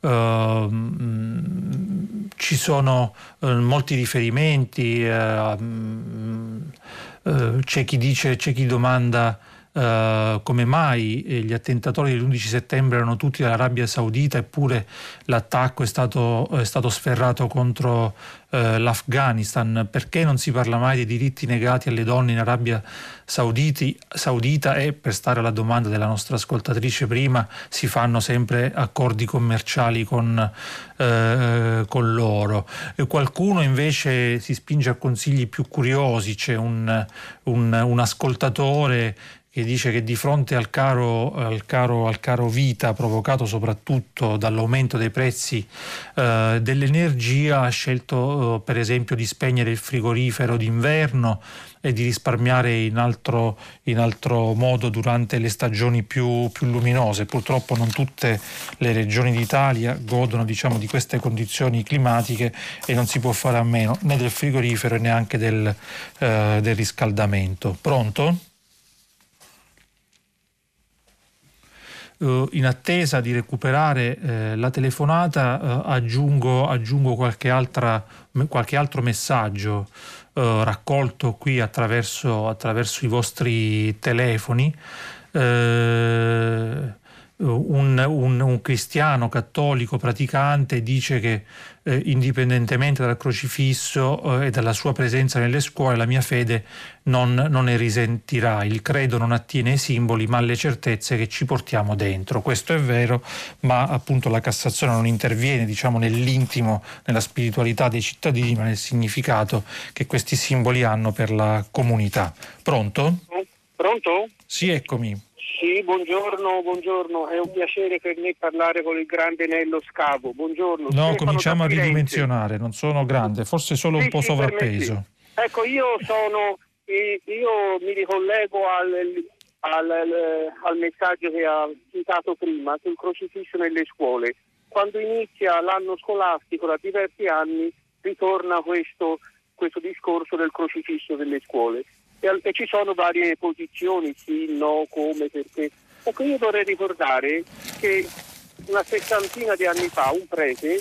Uh, ci sono uh, molti riferimenti, uh, c'è chi dice, c'è chi domanda Uh, come mai eh, gli attentatori dell'11 settembre erano tutti dall'Arabia Saudita eppure l'attacco è stato, è stato sferrato contro uh, l'Afghanistan, perché non si parla mai dei diritti negati alle donne in Arabia Sauditi, Saudita e per stare alla domanda della nostra ascoltatrice prima si fanno sempre accordi commerciali con, uh, con loro. E qualcuno invece si spinge a consigli più curiosi, c'è un, un, un ascoltatore che dice che di fronte al caro, al caro, al caro vita provocato soprattutto dall'aumento dei prezzi eh, dell'energia ha scelto eh, per esempio di spegnere il frigorifero d'inverno e di risparmiare in altro, in altro modo durante le stagioni più, più, luminose. Purtroppo non tutte le regioni d'Italia godono diciamo, di queste condizioni climatiche e non si può fare a meno né del frigorifero né neanche del, eh, del riscaldamento. Pronto? Uh, in attesa di recuperare eh, la telefonata uh, aggiungo, aggiungo qualche, altra, qualche, altro messaggio uh, raccolto qui attraverso, attraverso, i vostri telefoni. Un, un, un, cristiano cattolico praticante dice che eh, indipendentemente dal crocifisso eh, e dalla sua presenza nelle scuole la mia fede non, non, ne risentirà. Il credo non attiene ai simboli ma alle certezze che ci portiamo dentro. Questo è vero, ma appunto la Cassazione non interviene diciamo, nell'intimo, nella spiritualità dei cittadini, ma nel significato che questi simboli hanno per la comunità. Pronto? Pronto? Sì, eccomi. Sì, buongiorno, buongiorno, è un piacere per me parlare con il grande Nello Scavo. Buongiorno. No, Stefano cominciamo a ridimensionare, non sono grande, forse solo sì, un po' sì, sovrappeso. Sì. Ecco, io sono, io mi ricollego al, al, al, messaggio che ha citato prima sul crocifisso nelle scuole. Quando inizia l'anno scolastico da diversi anni ritorna questo, questo discorso del crocifisso nelle scuole e, e ci sono varie posizioni, sì, no, come, perché. Ecco, io vorrei ricordare che una sessantina di anni fa un prete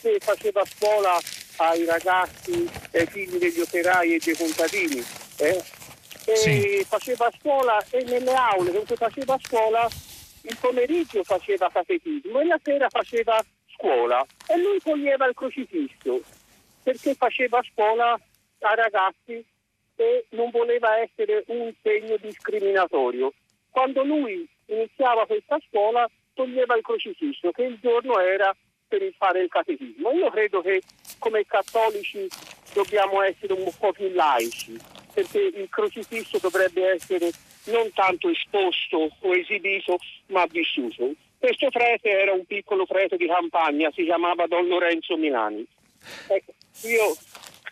che faceva scuola ai ragazzi, ai figli degli operai e dei contadini, eh? e sì. faceva scuola e nelle aule dove faceva scuola il pomeriggio faceva catetismo e la sera faceva scuola e lui toglieva il crocifisso perché faceva scuola a ragazzi e non voleva essere un segno discriminatorio. Quando lui iniziava questa scuola toglieva il crocifisso, che il giorno era per fare il catechismo. Io credo che come cattolici dobbiamo essere un po' più laici, perché il crocifisso dovrebbe essere non tanto esposto o esibito, ma vissuto. Questo prete era un piccolo prete di campagna, si chiamava Don Lorenzo Milani. Ecco, io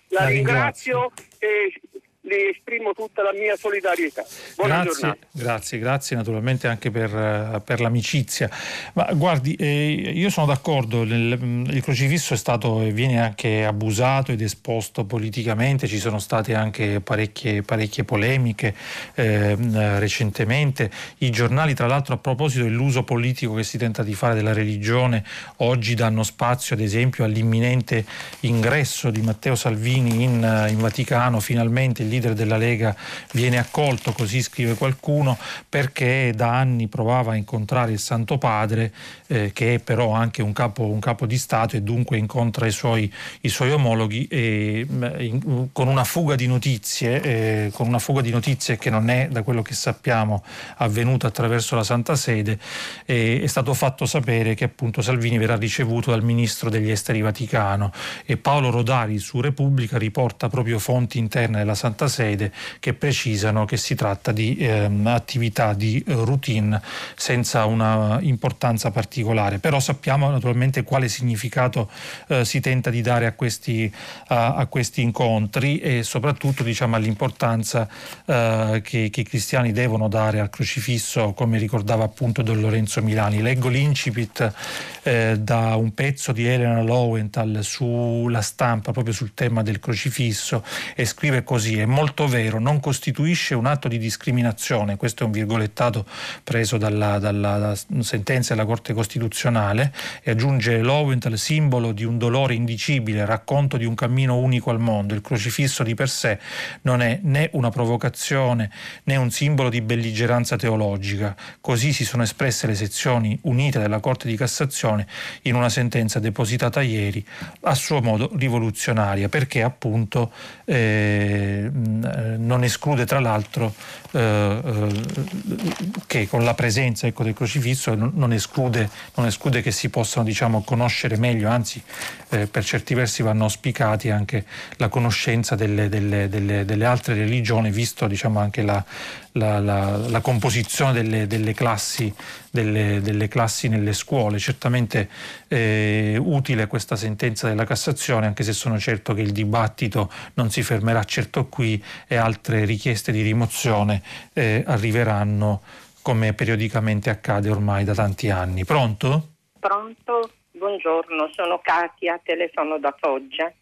la, la ringrazio, ringrazio e le esprimo tutta la mia solidarietà. Buona grazie, giornata. Grazie, grazie naturalmente anche per, eh, per l'amicizia. Ma guardi, eh, io sono d'accordo, il, il, crocifisso è stato e viene anche abusato ed esposto politicamente, ci sono state anche parecchie, parecchie polemiche eh, recentemente. I giornali, tra l'altro, a proposito dell'uso politico che si tenta di fare della religione, oggi danno spazio ad esempio all'imminente ingresso di Matteo Salvini in, in Vaticano, finalmente leader della Lega viene accolto, così scrive qualcuno, perché da anni provava a incontrare il Santo Padre, eh, che è però anche un capo, un capo, di Stato e dunque incontra i suoi, i suoi omologhi e, mm, in, con una fuga di notizie, eh, con una fuga di notizie che non è da quello che sappiamo avvenuta attraverso la Santa Sede, eh, è stato fatto sapere che appunto Salvini verrà ricevuto dal ministro degli esteri Vaticano e Paolo Rodari su Repubblica riporta proprio fonti interne della Santa Sede che precisano che si tratta di ehm, attività di routine senza una importanza particolare. Però sappiamo naturalmente quale significato eh, si tenta di dare a questi, a, a questi incontri e soprattutto diciamo, all'importanza eh, che, che, i cristiani devono dare al crocifisso, come ricordava appunto Don Lorenzo Milani. Leggo l'incipit eh, da un pezzo di Elena Lowenthal sulla stampa proprio sul tema del crocifisso e scrive così: è molto vero, non costituisce un atto di discriminazione, questo è un virgolettato preso dalla, dalla sentenza della Corte Costituzionale e aggiunge Lowenthal simbolo di un dolore indicibile, racconto di un cammino unico al mondo. Il crocifisso di per sé non è né una provocazione né un simbolo di belligeranza teologica. Così si sono espresse le sezioni unite della Corte di Cassazione in una sentenza depositata ieri, a suo modo rivoluzionaria, perché appunto eh, non esclude tra l'altro eh, eh, che con la presenza ecco, del crocifisso non esclude, non esclude, che si possano diciamo, conoscere meglio, anzi eh, per certi versi vanno auspicati anche la conoscenza delle, delle, delle, delle altre religioni, visto diciamo, anche la, la, la, la composizione delle, delle, classi, delle, delle, classi, nelle scuole. Certamente eh, utile questa sentenza della Cassazione, anche se sono certo che il dibattito non si fermerà certo qui e altre richieste di rimozione eh, arriveranno come periodicamente accade ormai da tanti anni. Pronto? Pronto, buongiorno, sono Katia, telefono da Foggia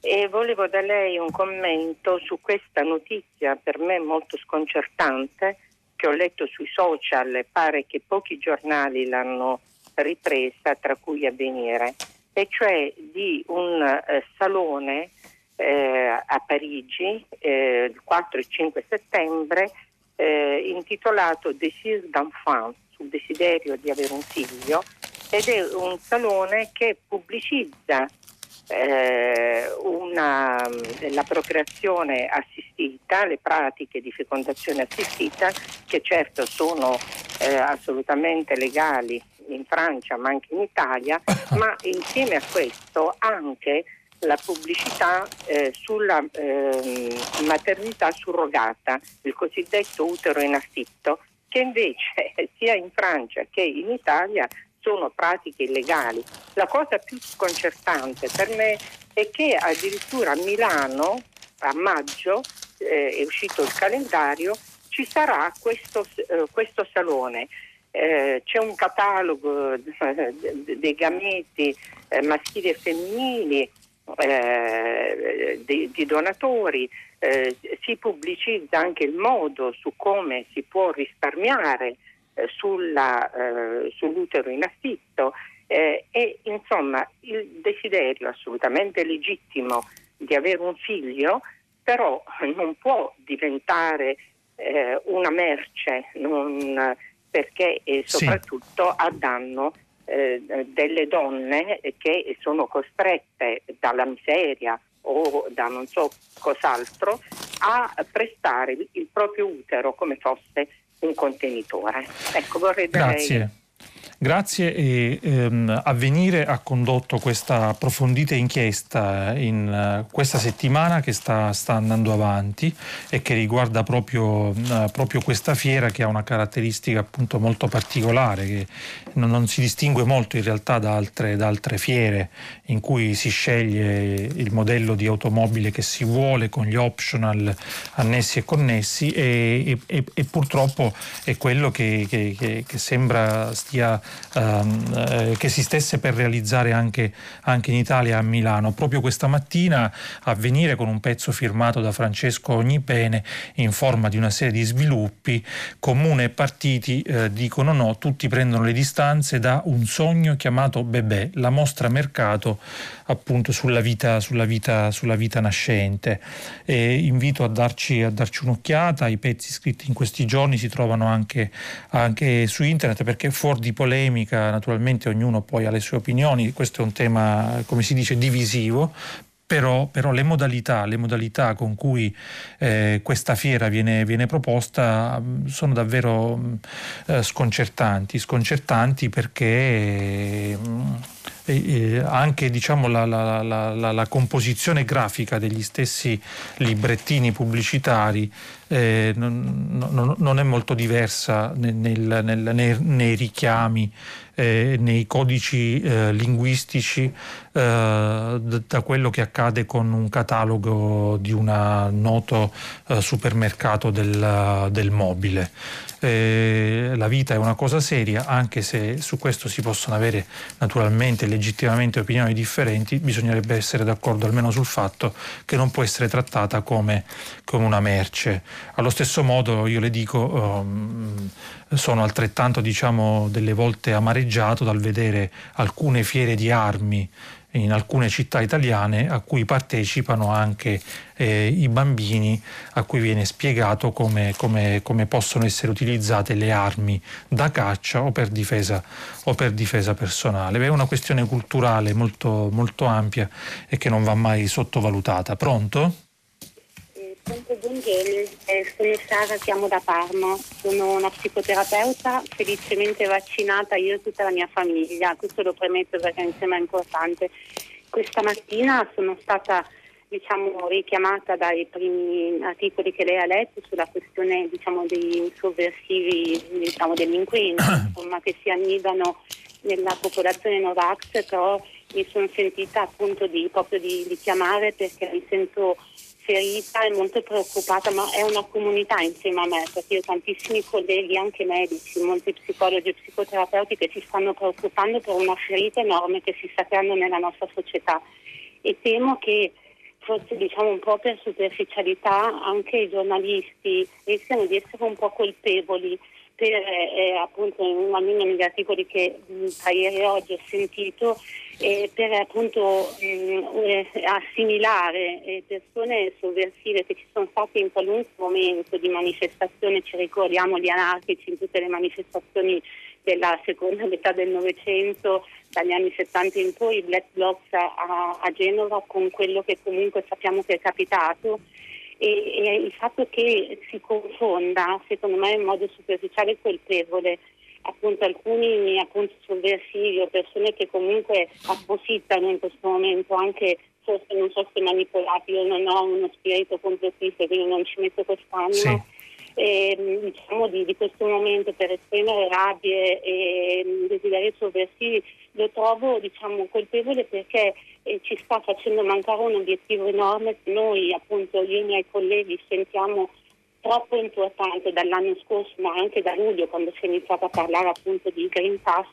e volevo da lei un commento su questa notizia per me molto sconcertante che ho letto sui social e pare che pochi giornali l'hanno ripresa, tra cui Avvenire, e cioè di un eh, salone eh, a Parigi eh, il 4 e 5 settembre eh, intitolato Désir d'enfance, sul desiderio di avere un figlio ed è un salone che pubblicizza eh, una, la procreazione assistita, le pratiche di fecondazione assistita che certo sono eh, assolutamente legali in Francia ma anche in Italia, ma insieme a questo anche la pubblicità eh, sulla eh, maternità surrogata, il cosiddetto utero in affitto, che invece sia in Francia che in Italia sono pratiche illegali. La cosa più sconcertante per me è che addirittura a Milano a maggio eh, è uscito il calendario, ci sarà questo, eh, questo salone. Eh, c'è un catalogo dei gameti eh, maschili e femminili, eh, di, di, donatori, si pubblicizza anche il modo su come si può risparmiare sulla, sull'utero in affitto e insomma il desiderio assolutamente legittimo di avere un figlio però non può diventare eh, una merce non, perché è soprattutto sì. a danno eh, delle donne che sono costrette dalla miseria o da non so cos'altro a prestare il proprio utero come fosse un contenitore. Ecco, vorrei Grazie. Grazie e ehm, Avvenire ha condotto questa approfondita inchiesta in uh, questa settimana che sta, sta, andando avanti e che riguarda proprio, uh, proprio, questa fiera che ha una caratteristica appunto molto particolare che non, non si distingue molto in realtà da altre, da altre, fiere in cui si sceglie il modello di automobile che si vuole con gli optional annessi e connessi e, e, e purtroppo è quello che, che, che, che sembra stia ehm, eh, che si stesse per realizzare anche, anche, in Italia a Milano. Proprio questa mattina a venire con un pezzo firmato da Francesco Ognipene in forma di una serie di sviluppi, comune e partiti eh, dicono no, tutti prendono le distanze da un sogno chiamato Bebè, la mostra mercato appunto sulla vita, sulla vita, sulla vita nascente. E invito a darci, a darci, un'occhiata, i pezzi scritti in questi giorni si trovano anche, anche su internet perché fuori di polemica naturalmente ognuno poi ha le sue opinioni, questo è un tema, come si dice, divisivo, però, però, le, modalità, le, modalità, con cui eh, questa fiera viene, viene, proposta mm, sono davvero mm, eh, sconcertanti, sconcertanti perché eh, anche diciamo, la, la, la, la, composizione grafica degli stessi librettini pubblicitari eh, non, non, non, è molto diversa nel, nel, nei, nei, richiami, eh, nei codici eh, linguistici da quello che accade con un catalogo di un noto eh, supermercato del, del mobile. Eh, la vita è una cosa seria, anche se su questo si possono avere naturalmente e legittimamente opinioni differenti, bisognerebbe essere d'accordo almeno sul fatto che non può essere trattata come, come una merce. Allo stesso modo io le dico, um, sono altrettanto diciamo, delle volte amareggiato dal vedere alcune fiere di armi in alcune città italiane a cui partecipano anche eh, i bambini a cui viene spiegato come, come, come, possono essere utilizzate le armi da caccia o per difesa, o per difesa personale. È una questione culturale molto, molto ampia e che non va mai sottovalutata. Pronto? Buongiorno, sono Sara, chiamo da Parma, sono una psicoterapeuta felicemente vaccinata io e tutta la mia famiglia, questo lo premetto perché mi sembra importante. Questa mattina sono stata diciamo, richiamata dai primi articoli che lei ha letto sulla questione diciamo, dei sovversivi diciamo, delinquenti insomma, che si annidano nella popolazione Novax, però mi sono sentita appunto di, proprio di, di chiamare perché mi sento ferita e molto preoccupata, ma è una comunità insieme a me, perché io ho tantissimi colleghi, anche medici, molti psicologi e psicoterapeuti che si stanno preoccupando per una ferita enorme che si sta creando nella nostra società. E temo che forse diciamo un po' per superficialità anche i giornalisti rischiano di essere un po' colpevoli per eh, appunto almeno negli articoli che tra ieri e oggi ho sentito eh, per appunto mm, eh, assimilare eh, persone sovversive che ci sono state in qualunque momento di manifestazione, ci ricordiamo gli anarchici in tutte le manifestazioni della seconda metà del Novecento, dagli anni 70 in poi, Black Blocs a, a Genova con quello che comunque sappiamo che è capitato. E, e, il fatto che si confonda, secondo me in modo superficiale e colpevole, appunto alcuni appunto sovversivi o persone che comunque approfittano in questo momento anche forse non so se manipolati, io non ho uno spirito complottista quindi non ci metto quest'animo. Sì. Eh, diciamo di, di, questo momento per esprimere rabbie e desideri sovversivi lo trovo diciamo, colpevole perché eh, ci sta facendo mancare un obiettivo enorme noi appunto io e i miei colleghi sentiamo troppo importante dall'anno scorso, ma anche da luglio, quando si è iniziato a parlare appunto di Green Pass,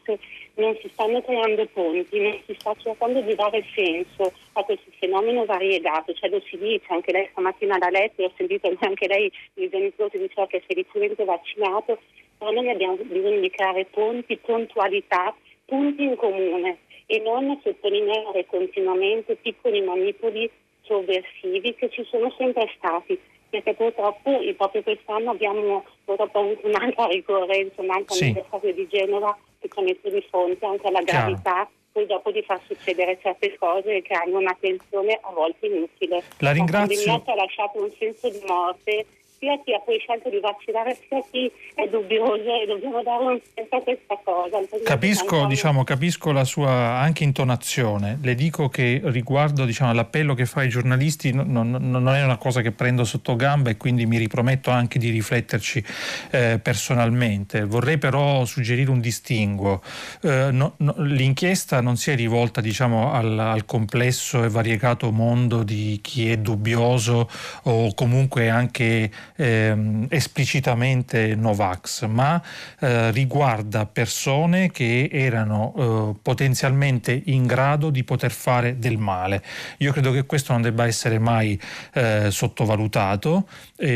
non si stanno creando ponti, non si sta cercando di dare senso a questo fenomeno variegato, cioè lo si dice, anche lei stamattina da letto, ho sentito anche lei il genitore diceva che è felicemente vaccinato, però noi abbiamo bisogno di creare ponti, puntualità, punti in comune e non sottolineare continuamente piccoli manipoli sovversivi che ci sono sempre stati perché purtroppo proprio quest'anno abbiamo purtroppo avuto un'altra ricorrenza, un'altra sì. anniversario di Genova che ci ha messo di fronte anche alla gravità poi dopo di far succedere certe cose che hanno una tensione a volte inutile. La ringrazio. La pandemia ci ha lasciato un senso di morte sia chi ha poi scelto di vaccinare sia chi è dubbioso e dobbiamo dare un senso a questa cosa. Capisco, diciamo, capisco la sua anche intonazione, le dico che riguardo diciamo, all'appello che fa ai giornalisti non, non, non, è una cosa che prendo sotto gamba e quindi mi riprometto anche di rifletterci eh, personalmente. Vorrei però suggerire un distinguo. Eh, no, no, l'inchiesta non si è rivolta diciamo, al, al complesso e variegato mondo di chi è dubbioso o comunque anche eh, esplicitamente Novax, ma eh, riguarda persone che erano eh, potenzialmente in grado di poter fare del male. Io credo che questo non debba essere mai eh, sottovalutato.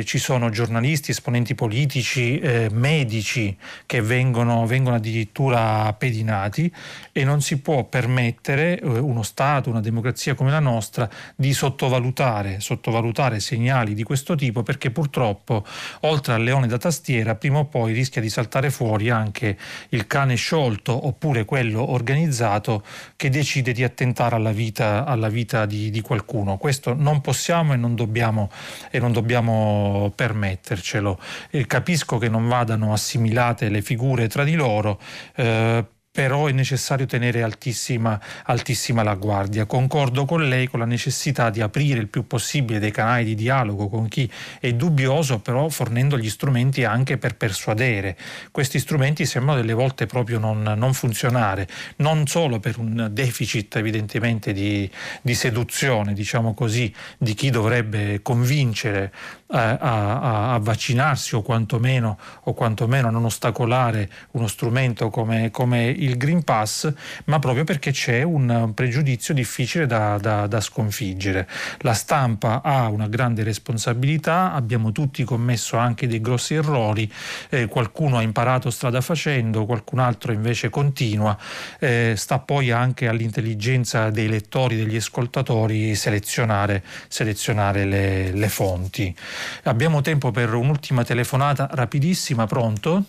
ci sono giornalisti, esponenti politici, eh, medici che vengono, vengono addirittura pedinati e non si può permettere eh, uno Stato, una democrazia come la nostra di sottovalutare, sottovalutare segnali di questo tipo perché purtroppo purtroppo oltre al leone da tastiera prima o poi rischia di saltare fuori anche il cane sciolto oppure quello organizzato che decide di attentare alla vita, alla vita di, di, qualcuno. Questo non possiamo e non dobbiamo, e non dobbiamo permettercelo. E capisco che non vadano assimilate le figure tra di loro. Eh, però è necessario tenere altissima, altissima, la guardia. Concordo con lei con la necessità di aprire il più possibile dei canali di dialogo con chi è dubbioso, però fornendo gli strumenti anche per persuadere. Questi strumenti sembrano delle volte proprio non, non funzionare, non solo per un deficit evidentemente di, di seduzione, diciamo così, di chi dovrebbe convincere a, a, a, vaccinarsi o quantomeno, o quantomeno a non ostacolare uno strumento come, come, il Green Pass, ma proprio perché c'è un pregiudizio difficile da, da, da sconfiggere. La stampa ha una grande responsabilità, abbiamo tutti commesso anche dei grossi errori, eh, qualcuno ha imparato strada facendo, qualcun altro invece continua, eh, sta poi anche all'intelligenza dei lettori, degli ascoltatori selezionare, selezionare le, le fonti. Abbiamo tempo per un'ultima telefonata rapidissima, pronto?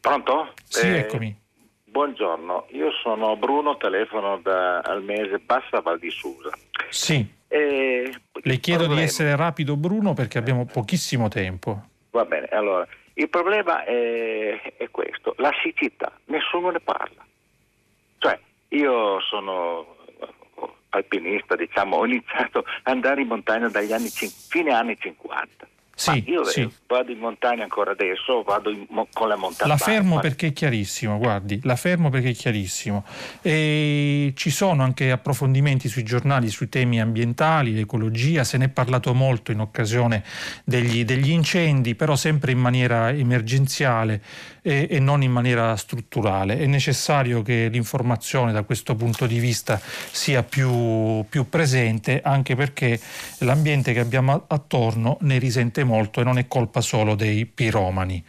Pronto? Sì, eh, eccomi. Buongiorno, io sono Bruno, telefono da al mese Bassa Val di Susa. Sì. Eh, Le chiedo problema... di essere rapido Bruno perché abbiamo pochissimo tempo. Va bene, allora, il problema è, è questo, la siccità, nessuno ne parla. Cioè, io sono alpinista, diciamo, ho iniziato ad andare in montagna dagli anni, fine anni 50. Sì, io sì. vado in montagna ancora adesso, vado in, con la montagna. La fermo perché è chiarissimo, guardi, la fermo perché è chiarissimo. E ci sono anche approfondimenti sui giornali sui temi ambientali, l'ecologia, se ne è parlato molto in occasione degli, degli incendi, però sempre in maniera emergenziale e, e, non in maniera strutturale. È necessario che l'informazione da questo punto di vista sia più, più presente, anche perché l'ambiente che abbiamo attorno ne risente molto e non è colpa solo dei piromani.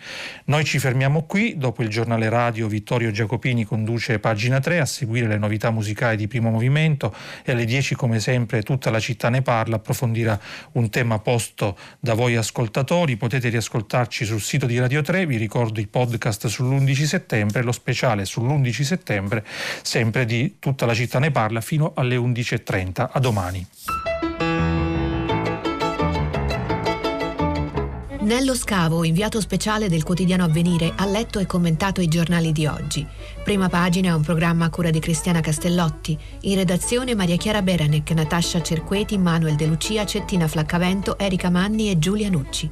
Noi ci fermiamo qui, dopo il giornale radio Vittorio Giacopini conduce pagina 3 a seguire le novità musicali di primo movimento. E alle 10 come sempre tutta la città ne parla, approfondirà un tema posto da voi ascoltatori, potete riascoltarci sul sito di Radio 3, vi ricordo il podcast sull'11 settembre, lo speciale sull'11 settembre, sempre di tutta la città ne parla fino alle 11.30. A domani. Nello Scavo, inviato speciale del quotidiano Avvenire, ha letto e commentato i giornali di oggi. Prima pagina è un programma a cura di Cristiana Castellotti. In redazione Maria Chiara Beranec, Natascia Cerqueti, Manuel De Lucia, Cettina Flaccavento, Erika Manni e Giulia Nucci.